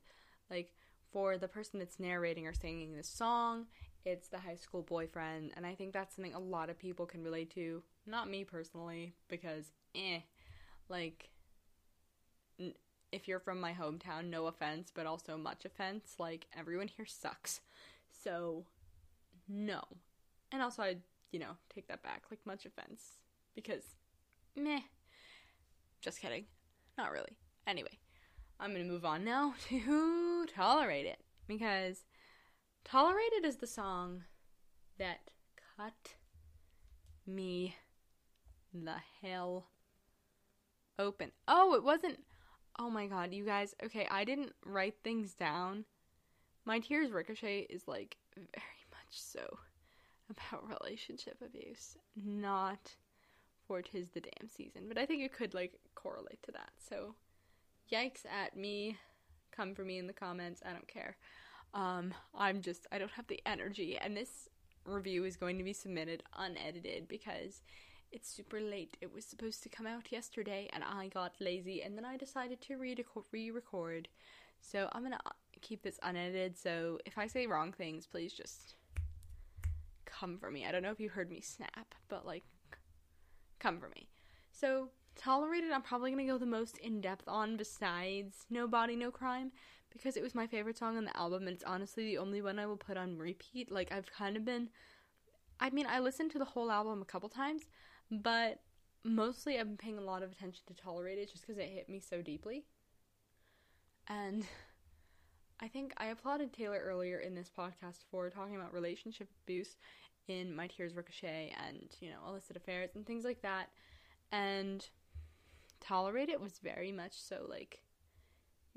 Like for the person that's narrating or singing the song, it's the high school boyfriend, and I think that's something a lot of people can relate to. Not me personally, because eh, like n- if you're from my hometown, no offense, but also much offense. Like everyone here sucks. So, no. And also, I, you know, take that back. Like, much offense. Because, meh. Just kidding. Not really. Anyway, I'm gonna move on now to Tolerate It. Because Tolerate is the song that cut me the hell open. Oh, it wasn't. Oh my god, you guys. Okay, I didn't write things down my Tears Ricochet is like very much so about relationship abuse, not for tis the damn season. But I think it could like correlate to that. So yikes at me. Come for me in the comments. I don't care. Um, I'm just I don't have the energy and this review is going to be submitted unedited because it's super late. It was supposed to come out yesterday and I got lazy and then I decided to re record. So I'm to keep this unedited. So if I say wrong things, please just come for me. I don't know if you heard me snap, but like come for me. So Tolerated, I'm probably gonna go the most in depth on besides No Body, No Crime because it was my favorite song on the album and it's honestly the only one I will put on repeat. Like, I've kind of been. I mean, I listened to the whole album a couple times, but mostly I've been paying a lot of attention to Tolerate It just because it hit me so deeply. And I think I applauded Taylor earlier in this podcast for talking about relationship abuse in My Tears Ricochet and, you know, illicit affairs and things like that. And tolerate it was very much so like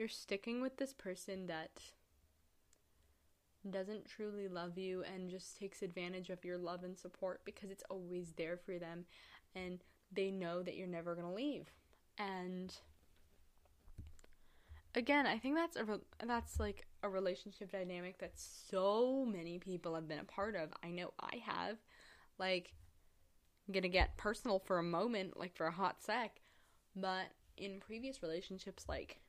you're sticking with this person that doesn't truly love you and just takes advantage of your love and support because it's always there for them and they know that you're never going to leave. And again, I think that's a re- that's like a relationship dynamic that so many people have been a part of. I know I have. Like I'm going to get personal for a moment, like for a hot sec. But in previous relationships, like,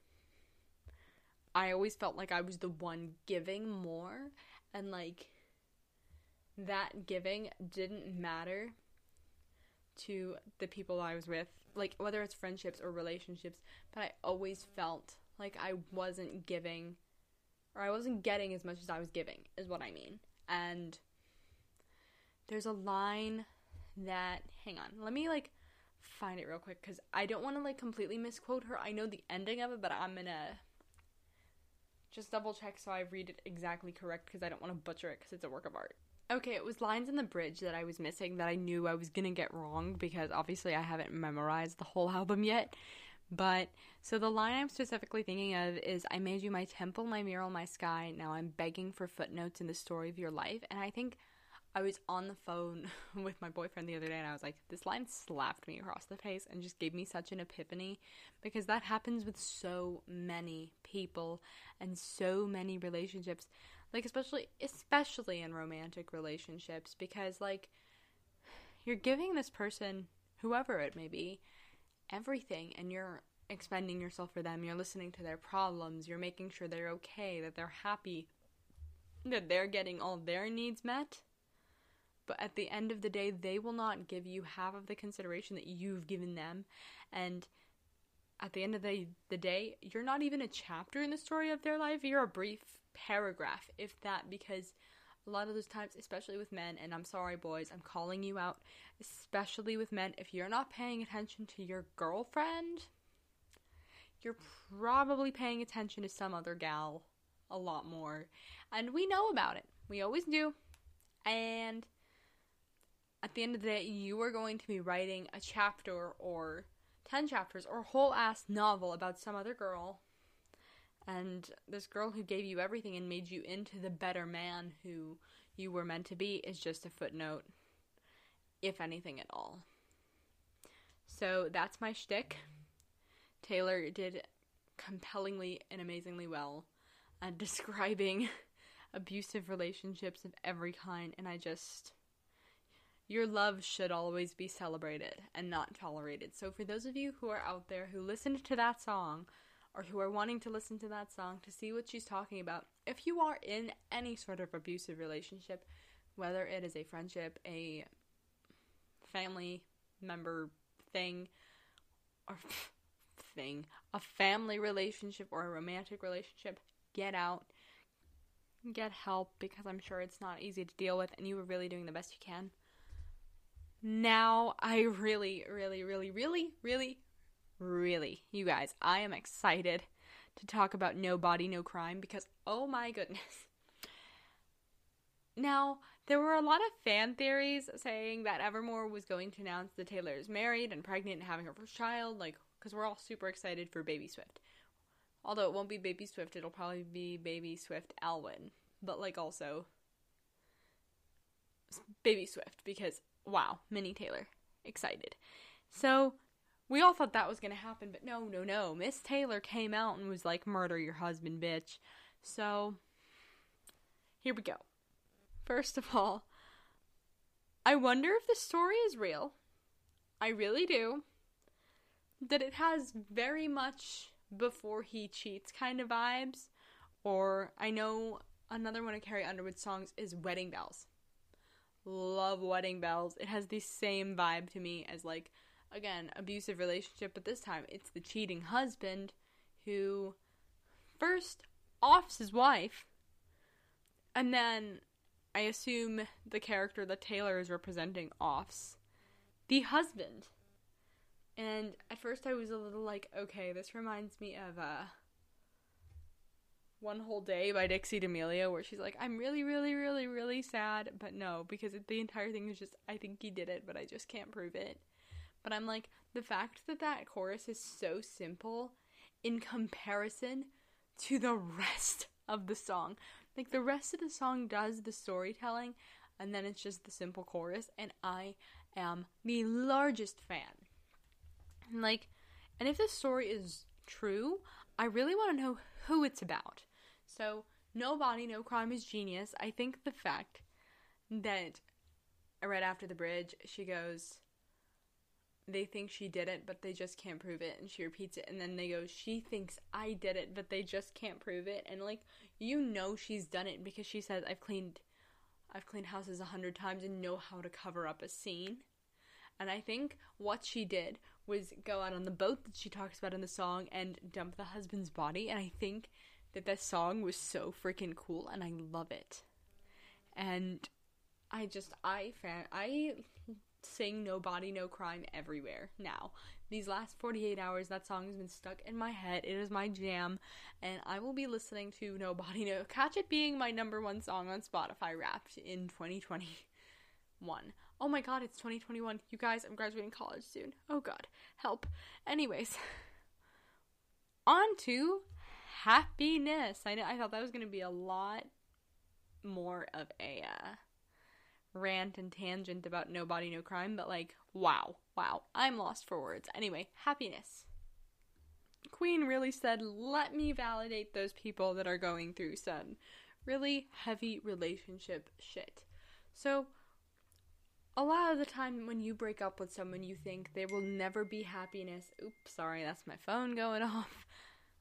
I always felt like I was the one giving more, and like, that giving didn't matter to the people I was with, like, whether it's friendships or relationships, but I always felt like I wasn't giving, or I wasn't getting as much as I was giving, is what I mean. And there's a line that, hang on, let me like find it real quick because I don't want to like completely misquote her. I know the ending of it, but I'm gonna just double check so I read it exactly correct because I don't want to butcher it because it's a work of art. Okay, it was lines in the bridge that I was missing that I knew I was gonna get wrong because obviously I haven't memorized the whole album yet. But so the line I'm specifically thinking of is I made you my temple, my mural, my sky. Now I'm begging for footnotes in the story of your life. And I think I was on the phone with my boyfriend the other day and I was like, this line slapped me across the face and just gave me such an epiphany because that happens with so many people and so many relationships. Like especially especially in romantic relationships because like you're giving this person whoever it may be everything and you're expending yourself for them. You're listening to their problems, you're making sure they're okay, that they're happy, that they're getting all their needs met but at the end of the day, they will not give you half of the consideration that you've given them. And at the end of the, the day, you're not even a chapter in the story of their life. You're a brief paragraph, if that, because a lot of those times, especially with men, and I'm sorry, boys, I'm calling you out, especially with men, if you're not paying attention to your girlfriend, you're probably paying attention to some other gal a lot more. And we know about it. We always do. And at the end of the day, you are going to be writing a chapter or 10 chapters or a whole ass novel about some other girl. And this girl who gave you everything and made you into the better man who you were meant to be is just a footnote, if anything at all. So that's my shtick. Taylor did compellingly and amazingly well at describing abusive relationships of every kind, and I just your love should always be celebrated and not tolerated. So, for those of you who are out there who listened to that song, or who are wanting to listen to that song to see what she's talking about, if you are in any sort of abusive relationship, whether it is a friendship, a family member thing, or thing, a family relationship, or a romantic relationship, get out. Get help because I'm sure it's not easy to deal with, and you are really doing the best you can now I really, really, really, really, really, really, you guys, I am excited to talk about No Body, No Crime because, oh my goodness. Now, there were a lot of fan theories saying that Evermore was going to announce that Taylor is married and pregnant and having her first child, like, because we're all super excited for Baby Swift. Although it won't be Baby Swift, it'll probably be Baby Swift Alwyn. But, like, also Baby Swift, because wow, Minnie Taylor. Excited. So we all thought that was going to happen, but no, no, no. Miss Taylor came out and was like, murder your husband, bitch. So here we go. First of all, I wonder if the story is real. I really do. That it has very much before he cheats kind of vibes. Or I know another one of Carrie Underwood's songs is Wedding Bells. Love Wedding Bells. It has the same vibe to me as like again, abusive relationship, but this time it's the cheating husband who first offs his wife and then I assume the character that Taylor is representing offs the husband. And at first I was a little like, okay, this reminds me of uh One Whole Day by Dixie D'Amelio where she's like, I'm really, really, really, really sad, but no, because the entire thing is just I think he did it, but I just can't prove it. But I'm like, the fact that that chorus is so simple in comparison to the rest of the song. Like the rest of the song does the storytelling and then it's just the simple chorus and I am the largest fan. Like and if this story is true, I really want to know who it's about. So, No Body, No Crime is genius. I think the fact that right after the bridge, she goes, they think she did it, but they just can't prove it. And she repeats it, and then they go, She thinks I did it, but they just can't prove it. And like, you know, she's done it because she says, I've cleaned. I've cleaned houses a hundred times and know how to cover up a scene. And I think what she did was go out on the boat that she talks about in the song and dump the husband's body. And I think that that song was so freaking cool and I love it. And I just, I fan, I sing No Body, No Crime everywhere now. These last 48 hours, that song has been stuck in my head. It is my jam, and I will be listening to No Body, No Catch It being my number one song on Spotify Wrapped in 2021. Oh my god, it's 2021. You guys, I'm graduating college soon. Oh god, help. Anyways, on to happiness. I know I thought that was going to be a lot more of a uh, rant and tangent about no body, no crime, but like, wow, wow, I'm lost for words. Anyway, happiness. Queen really said, let me validate those people that are going through some really heavy relationship shit. So, a lot of the time when you break up with someone, you think there will never be happiness. Oops, sorry, that's my phone going off.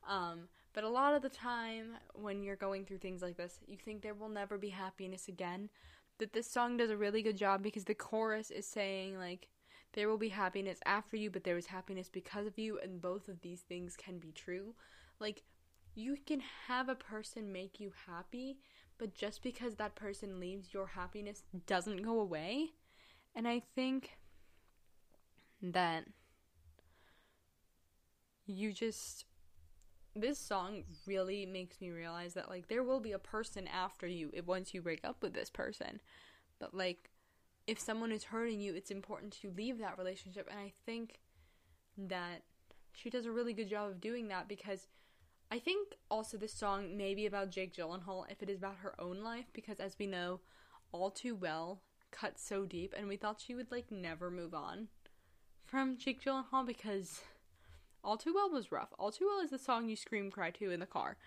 Um, but a lot of the time when you're going through things like this, you think there will never be happiness again that this song does a really good job because the chorus is saying like there will be happiness after you, but there was happiness because of you, and both of these things can be true. Like, you can have a person make you happy, but just because that person leaves, your happiness doesn't go away. And I think that you just this song really makes me realize that like there will be a person after you if once you break up with this person. But like if someone is hurting you it's important to leave that relationship. And i think that she does a really good job of doing that because i think also this song may be about jake gyllenhaal if it is about her own life because as we know all too well cut so deep and we thought she would like never move on from jake gyllenhaal because all Too Well was rough. All Too Well is the song you scream cry to in the car.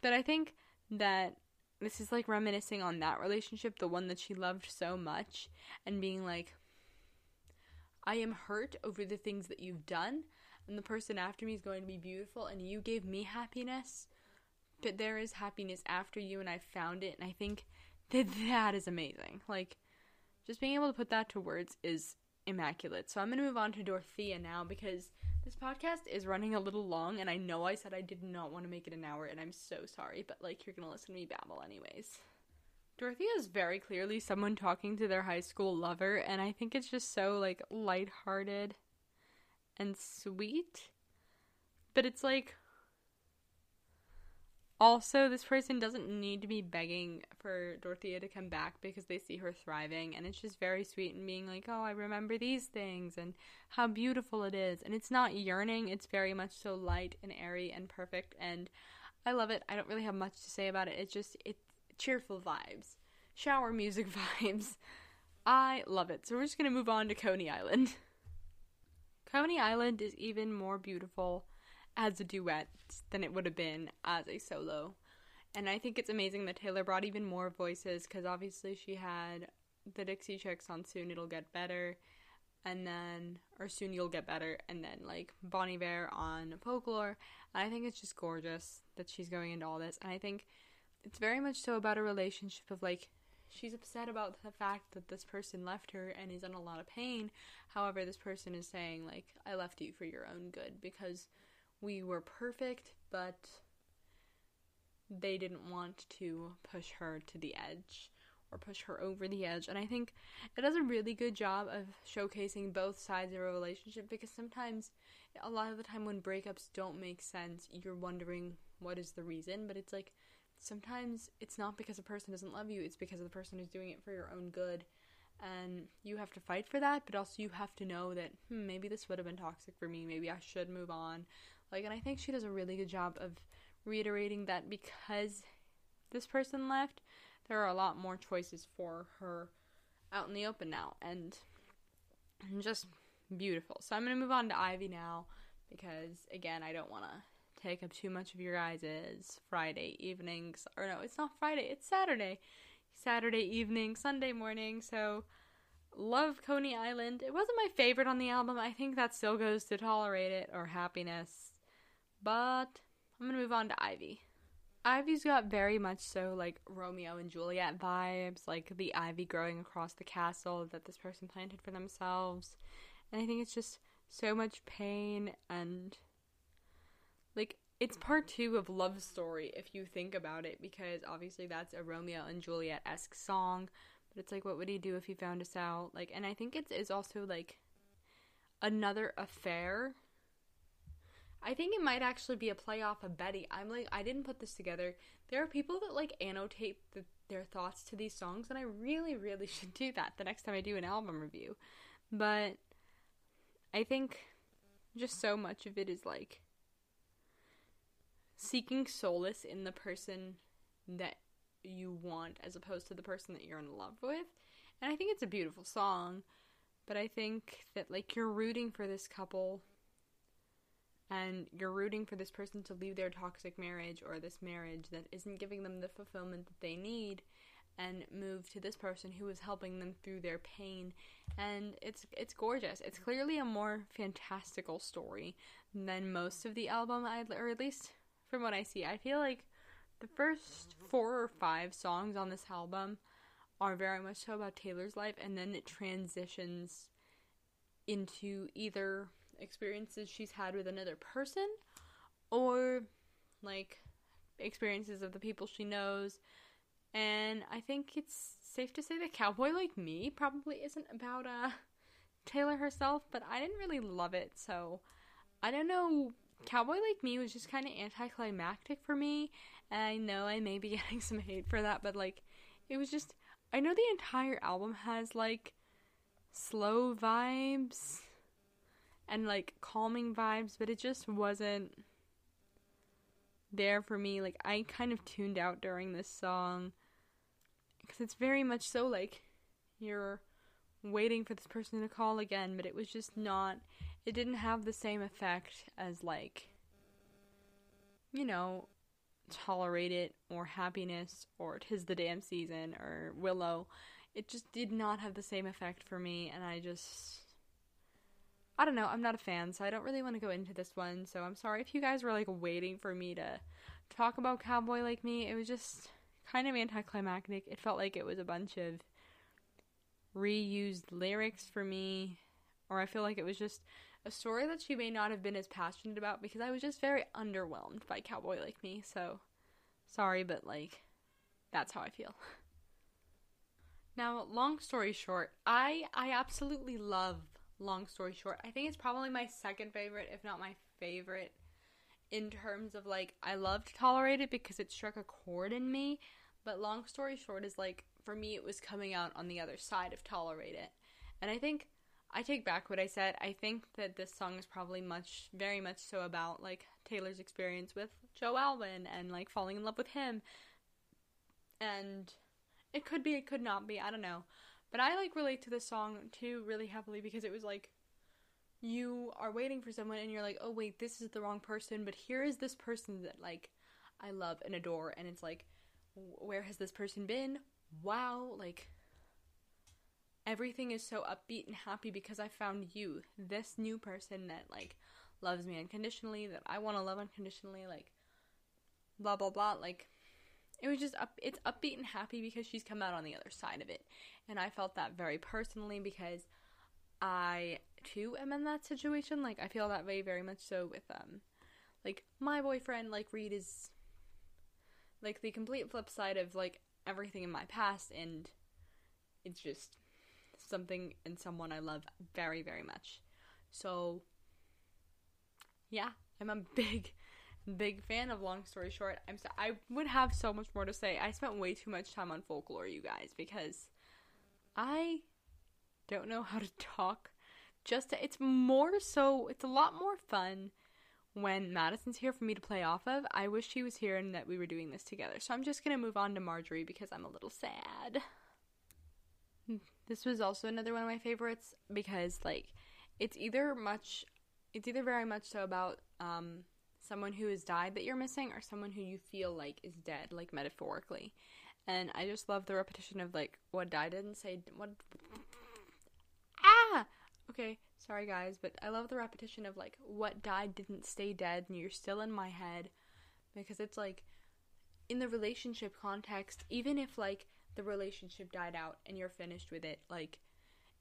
But I think that this is like reminiscing on that relationship, the one that she loved so much, and being like, I am hurt over the things that you've done, and the person after me is going to be beautiful, and you gave me happiness, but there is happiness after you, and I found it, and I think that that is amazing. Like, just being able to put that to words is immaculate. So I'm going to move on to Dorothea now because this podcast is running a little long and I know I said I did not want to make it an hour and I'm so sorry, but like you're to listen to me babble anyways. Dorothea is very clearly someone talking to their high school lover and I think it's just so like lighthearted and sweet. But it's like also, this person doesn't need to be begging for Dorothea to come back because they see her thriving, and it's just very sweet and being like, oh, I remember these things and how beautiful it is. And it's not yearning, it's very much so light and airy and perfect, and I love it. I don't really have much to say about it. It's just, it's cheerful vibes, shower music vibes. I love it. So we're just gonna move on to Coney Island. Coney Island is even more beautiful as a duet than it would have been as a solo. And I think it's amazing that Taylor brought even more voices because obviously she had the Dixie Chicks on Soon It'll Get Better, and then, or Soon You'll Get Better, and then like Bon Iver on Folklore. And I think it's just gorgeous that she's going into all this. And I think it's very much so about a relationship of like, she's upset about the fact that this person left her and is in a lot of pain. However, this person is saying, like, I left you for your own good because we were perfect, but they didn't want to push her to the edge or push her over the edge. And I think it does a really good job of showcasing both sides of a relationship because sometimes, a lot of the time, when breakups don't make sense, you're wondering what is the reason, but it's like sometimes it's not because a person doesn't love you, it's because the person is doing it for your own good. And you have to fight for that, but also you have to know that hmm, maybe this would have been toxic for me. Maybe I should move on. Like, and I think she does a really good job of reiterating that because this person left, there are a lot more choices for her out in the open now. And just beautiful. So I'm going to move on to Ivy now because, again, I don't want to take up too much of your guys' Friday evenings. Or no, it's not Friday, it's Saturday. Saturday evening, Sunday morning. So love Coney Island. It wasn't my favorite on the album. I think that still goes to Tolerate It or Happiness. But I'm gonna move on to Ivy. Ivy's got very much so like Romeo and Juliet vibes, like the ivy growing across the castle that this person planted for themselves. And I think it's just so much pain and like it's part two of Love Story if you think about it, because obviously that's a Romeo and Juliet esque song. But it's like, what would he do if he found us out? Like, and I think it's is also like another affair. I think it might actually be a play off of Betty. I'm like, I didn't put this together. There are people that like annotate the, their thoughts to these songs, and I really, really should do that the next time I do an album review. But I think just so much of it is like seeking solace in the person that you want as opposed to the person that you're in love with. And I think it's a beautiful song, but I think that like you're rooting for this couple and you're rooting for this person to leave their toxic marriage or this marriage that isn't giving them the fulfillment that they need and move to this person who is helping them through their pain and it's it's gorgeous it's clearly a more fantastical story than most of the album I, or at least from what I see. I feel like the first four or five songs on this album are very much so about Taylor's life, and then it transitions into either experiences she's had with another person or like experiences of the people she knows. And I think it's safe to say that Cowboy Like Me probably isn't about uh, Taylor herself, but I didn't really love it, so I don't know Cowboy Like Me was just kind of anticlimactic for me. And I know I may be getting some hate for that, but like, it was just. I know the entire album has like slow vibes and like calming vibes, but it just wasn't there for me. Like, I kind of tuned out during this song because it's very much so like you're waiting for this person to call again, but it was just not, it didn't have the same effect as, like, you know, Tolerate It or Happiness or Tis the Damn Season or Willow. It just did not have the same effect for me, and I just. I don't know, I'm not a fan, so I don't really want to go into this one. So I'm sorry if you guys were like waiting for me to talk about Cowboy Like Me. It was just kind of anticlimactic. It felt like it was a bunch of reused lyrics for me, or I feel like it was just a story that she may not have been as passionate about because I was just very underwhelmed by Cowboy Like Me. So, sorry, but like, that's how I feel. Now, long story short, I I absolutely love Long Story Short. I think it's probably my second favorite, if not my favorite, in terms of like I loved Tolerate It because it struck a chord in me. But Long Story Short is like for me, it was coming out on the other side of Tolerate It. And I think I take back what I said. I think that this song is probably much, very much so about like Taylor's experience with Joe Alwyn and like falling in love with him. And it could be, it could not be, I don't know. But I like relate to this song too really heavily because it was like you are waiting for someone and you're like, oh wait, this is the wrong person, but here is this person that like I love and adore, and it's like, where has this person been? Wow, like everything is so upbeat and happy because I found you, this new person that like loves me unconditionally, that I want to love unconditionally, like blah blah blah, like it was just up it's upbeat and happy because she's come out on the other side of it. And I felt that very personally because I too am in that situation. Like I feel that way very much so with um like my boyfriend, like Reed is like the complete flip side of like everything in my past and it's just something and someone I love very, very much. So yeah, I'm a big big fan of long story short. I'm so, I would have so much more to say. I spent way too much time on folklore, you guys, because I don't know how to talk. Just to, it's more so it's a lot more fun when Madison's here for me to play off of. I wish she was here and that we were doing this together. So I'm just going to move on to Marjorie because I'm a little sad. This was also another one of my favorites because like it's either much it's either very much so about um someone who has died that you're missing or someone who you feel like is dead like metaphorically. And I just love the repetition of like what died didn't say what ah! Okay sorry guys but i love the repetition of like what died didn't stay dead and you're still in my head. Because it's like in the relationship context even if like the relationship died out and you're finished with it like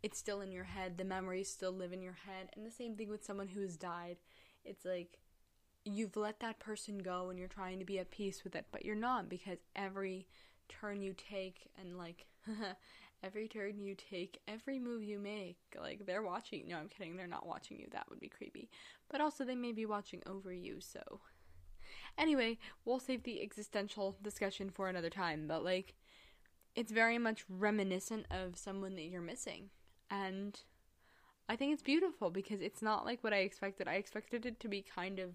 it's still in your head the memories still live in your head. And the same thing with someone who has died. It's like you've let that person go and you're trying to be at peace with it but you're not because every turn you take and like every turn you take, every move you make, like they're watching. No, I'm kidding. They're not watching you. That would be creepy. But also, they may be watching over you. So, anyway, we'll save the existential discussion for another time. But like, it's very much reminiscent of someone that you're missing, and I think it's beautiful because it's not like what I expected. I expected it to be kind of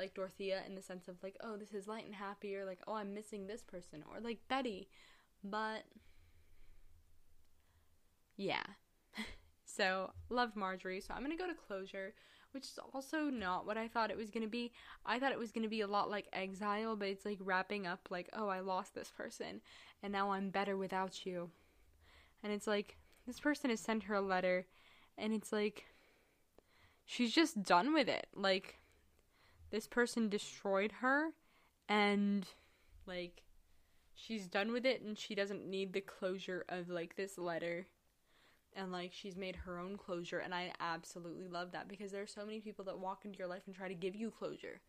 like Dorothea in the sense of like, oh, this is light and happy, or like, oh, I'm missing this person, or like Betty. But yeah. so, love Marjorie. So, I'm going to go to closure, which is also not what I thought it was going to be. I thought it was going to be a lot like exile, but it's like wrapping up, like, oh, I lost this person, and now I'm better without you. And it's like, this person has sent her a letter, and it's like, she's just done with it. Like, this person destroyed her, and, like, she's done with it, and she doesn't need the closure of, like, this letter and like she's made her own closure and I absolutely love that because there are so many people that walk into your life and try to give you closure.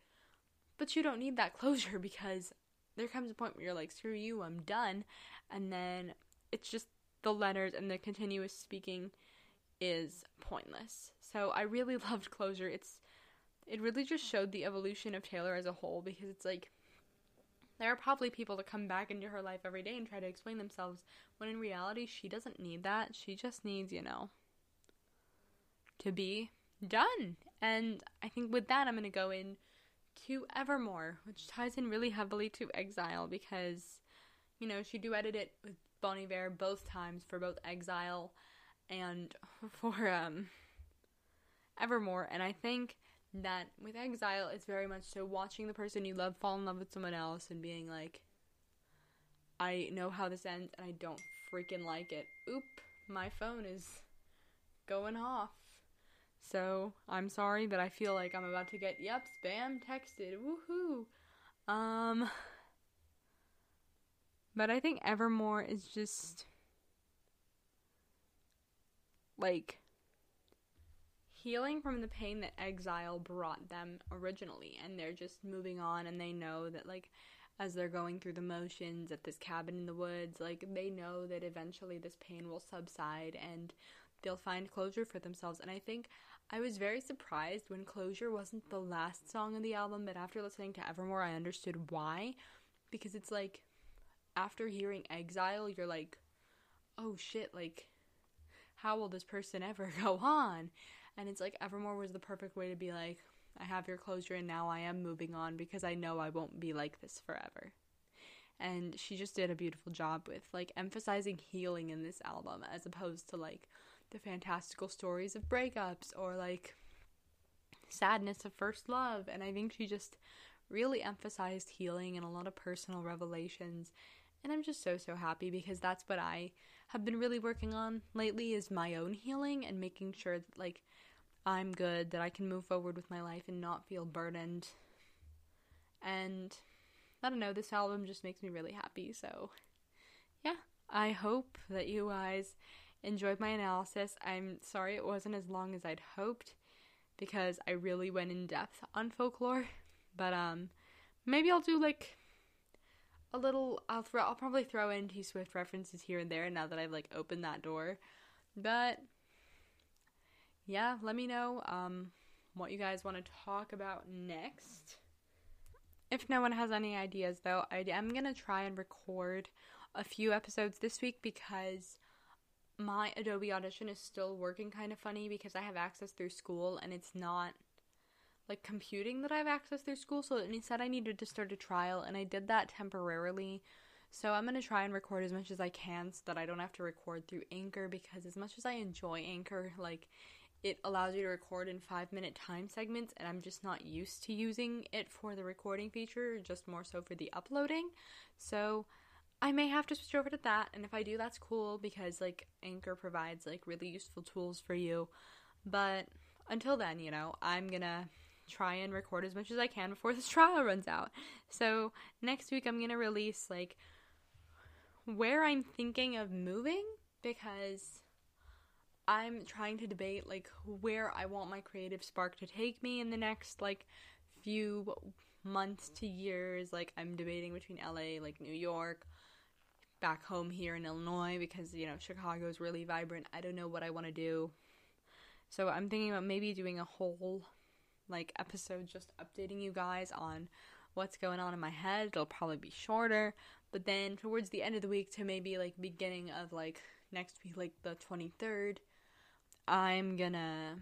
But you don't need that closure because there comes a point where you're like screw you, I'm done and then it's just the letters and the continuous speaking is pointless. So I really loved closure. It's it really just showed the evolution of Taylor as a whole because it's like there are probably people that come back into her life every day and try to explain themselves, when in reality, she doesn't need that. She just needs, you know, to be done. And I think with that, I'm going to go in to Evermore, which ties in really heavily to Exile because, you know, she duetted it with Bon Iver both times for both Exile and for um, Evermore. And I think that with exile it's very much so watching the person you love fall in love with someone else and being like I know how this ends and I don't freaking like it. Oop, my phone is going off. So, I'm sorry, but I feel like I'm about to get yep, spam texted. Woohoo. Um but I think Evermore is just like healing from the pain that exile brought them originally and they're just moving on and they know that like as they're going through the motions at this cabin in the woods like they know that eventually this pain will subside and they'll find closure for themselves. And i think i was very surprised when closure wasn't the last song on the album but after listening to evermore i understood why. Because it's like after hearing exile you're like oh shit like how will this person ever go on and it's like Evermore was the perfect way to be like, I have your closure and now I am moving on because I know I won't be like this forever. And she just did a beautiful job with like emphasizing healing in this album as opposed to like the fantastical stories of breakups or like sadness of first love. And I think she just really emphasized healing and a lot of personal revelations. And I'm just so, so happy because that's what I have been really working on lately is my own healing and making sure that, like, I'm good, that I can move forward with my life and not feel burdened. And I don't know, this album just makes me really happy. So, yeah, I hope that you guys enjoyed my analysis. I'm sorry it wasn't as long as I'd hoped because I really went in depth on folklore. But um maybe I'll do like a little I'll throw I'll probably throw in T Swift references here and there now that I've like opened that door. But yeah, let me know um what you guys want to talk about next. If no one has any ideas though, I am going to try and record a few episodes this week because my Adobe Audition is still working kind of funny because I have access through school and it's not like computing that I have access through school. So said I needed to start a trial and I did that temporarily. So I'm going to try and record as much as I can so that I don't have to record through Anchor because as much as I enjoy Anchor, like it allows you to record in five minute time segments and I'm just not used to using it for the recording feature, just more so for the uploading. So I may have to switch over to that, and if I do, that's cool because like Anchor provides like really useful tools for you. But until then, you know, I'm gonna try and record as much as I can before this trial runs out. So next week, I'm gonna release like where I'm thinking of moving because I'm trying to debate like where I want my creative spark to take me in the next like few months to years. Like I'm debating between LA, like New York, back home here in Illinois because, you know, Chicago is really vibrant. I don't know what I want to do. So I'm thinking about maybe doing a whole like episode just updating you guys on what's going on in my head. It'll probably be shorter, but then towards the end of the week to maybe like beginning of like next week like the 23rd, I'm to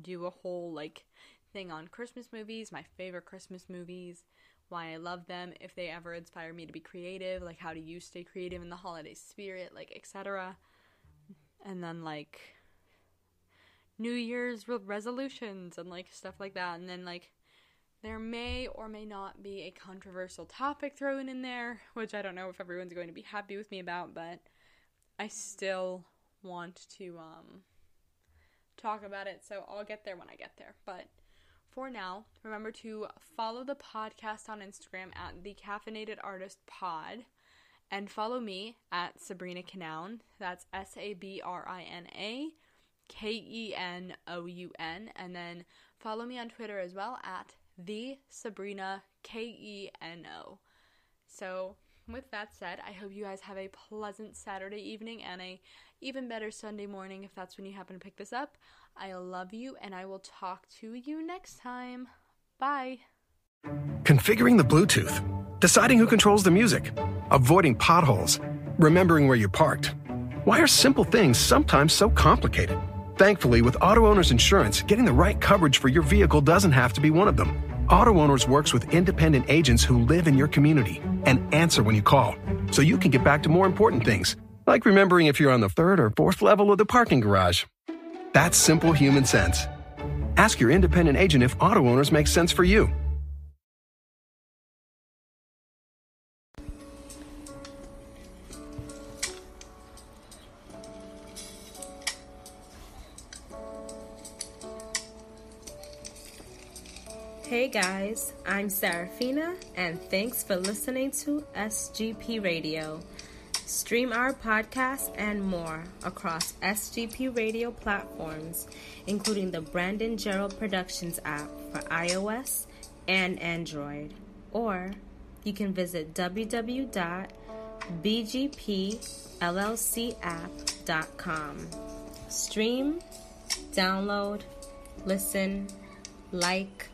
do a whole like thing on Christmas movies, my favorite Christmas movies, why I love them, if they ever inspire me to be creative, like how do you stay creative in the holiday spirit, like etc. And then like New Year's resolutions and like stuff like that. And then like there may or may not be a controversial topic thrown in there, which I don't know if everyone's going to be happy with me about, but I still want to um talk about it, so I'll get there when I get there. But for now, remember to follow the podcast on Instagram at the Caffeinated Artist Pod and follow me at Sabrina Kenoun. That's S A B R I N A K E N O U N. And then follow me on Twitter as well at the Sabrina K E N O. So with that said, I hope you guys have a pleasant Saturday evening and a even better Sunday morning if that's when you happen to pick this up. I love you and I will talk to you next time. Bye. Configuring the Bluetooth, deciding who controls the music, avoiding potholes, remembering where you parked. Why are simple things sometimes so complicated? Thankfully, with Auto Owners Insurance, getting the right coverage for your vehicle doesn't have to be one of them. Auto Owners works with independent agents who live in your community and answer when you call, so you can get back to more important things, like remembering if you're on the third or fourth level of the parking garage. That's simple human sense. Ask your independent agent if Auto Owners makes sense for you. Hey guys, I'm Serafina, and thanks for listening to SGP Radio. Stream our podcast and more across SGP Radio platforms, including the Brandon Gerald Productions app for iOS and Android. Or you can visit www.bgpllcapp.com. Stream, download, listen, like,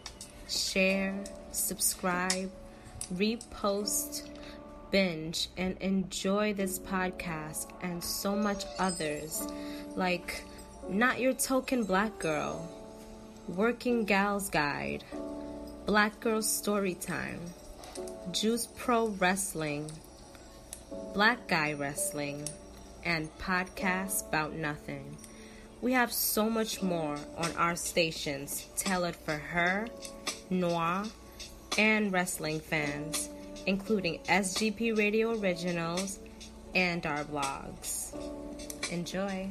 share, subscribe, repost, binge, and enjoy this podcast and so much others. Like Not Your Token Black Girl, Working Gal's Guide, Black Girl Storytime, Juice Pro Wrestling, Black Guy Wrestling, and Podcast About Nothing. We have so much more on our stations. Tailored for her, noir, and wrestling fans, including SGP Radio Originals and our blogs. Enjoy.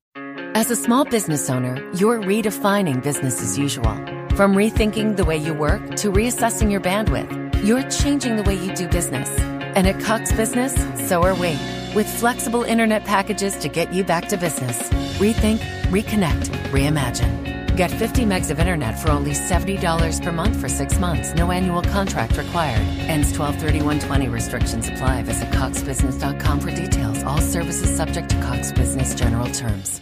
As a small business owner, you're redefining business as usual. From rethinking the way you work to reassessing your bandwidth, you're changing the way you do business. And at Cox Business, so are we. With flexible internet packages to get you back to business. Rethink, reconnect, reimagine. Get 50 megs of internet for only $70 per month for six months. No annual contract required. Ends 1231.20 restrictions apply. Visit coxbusiness.com for details. All services subject to Cox Business general terms.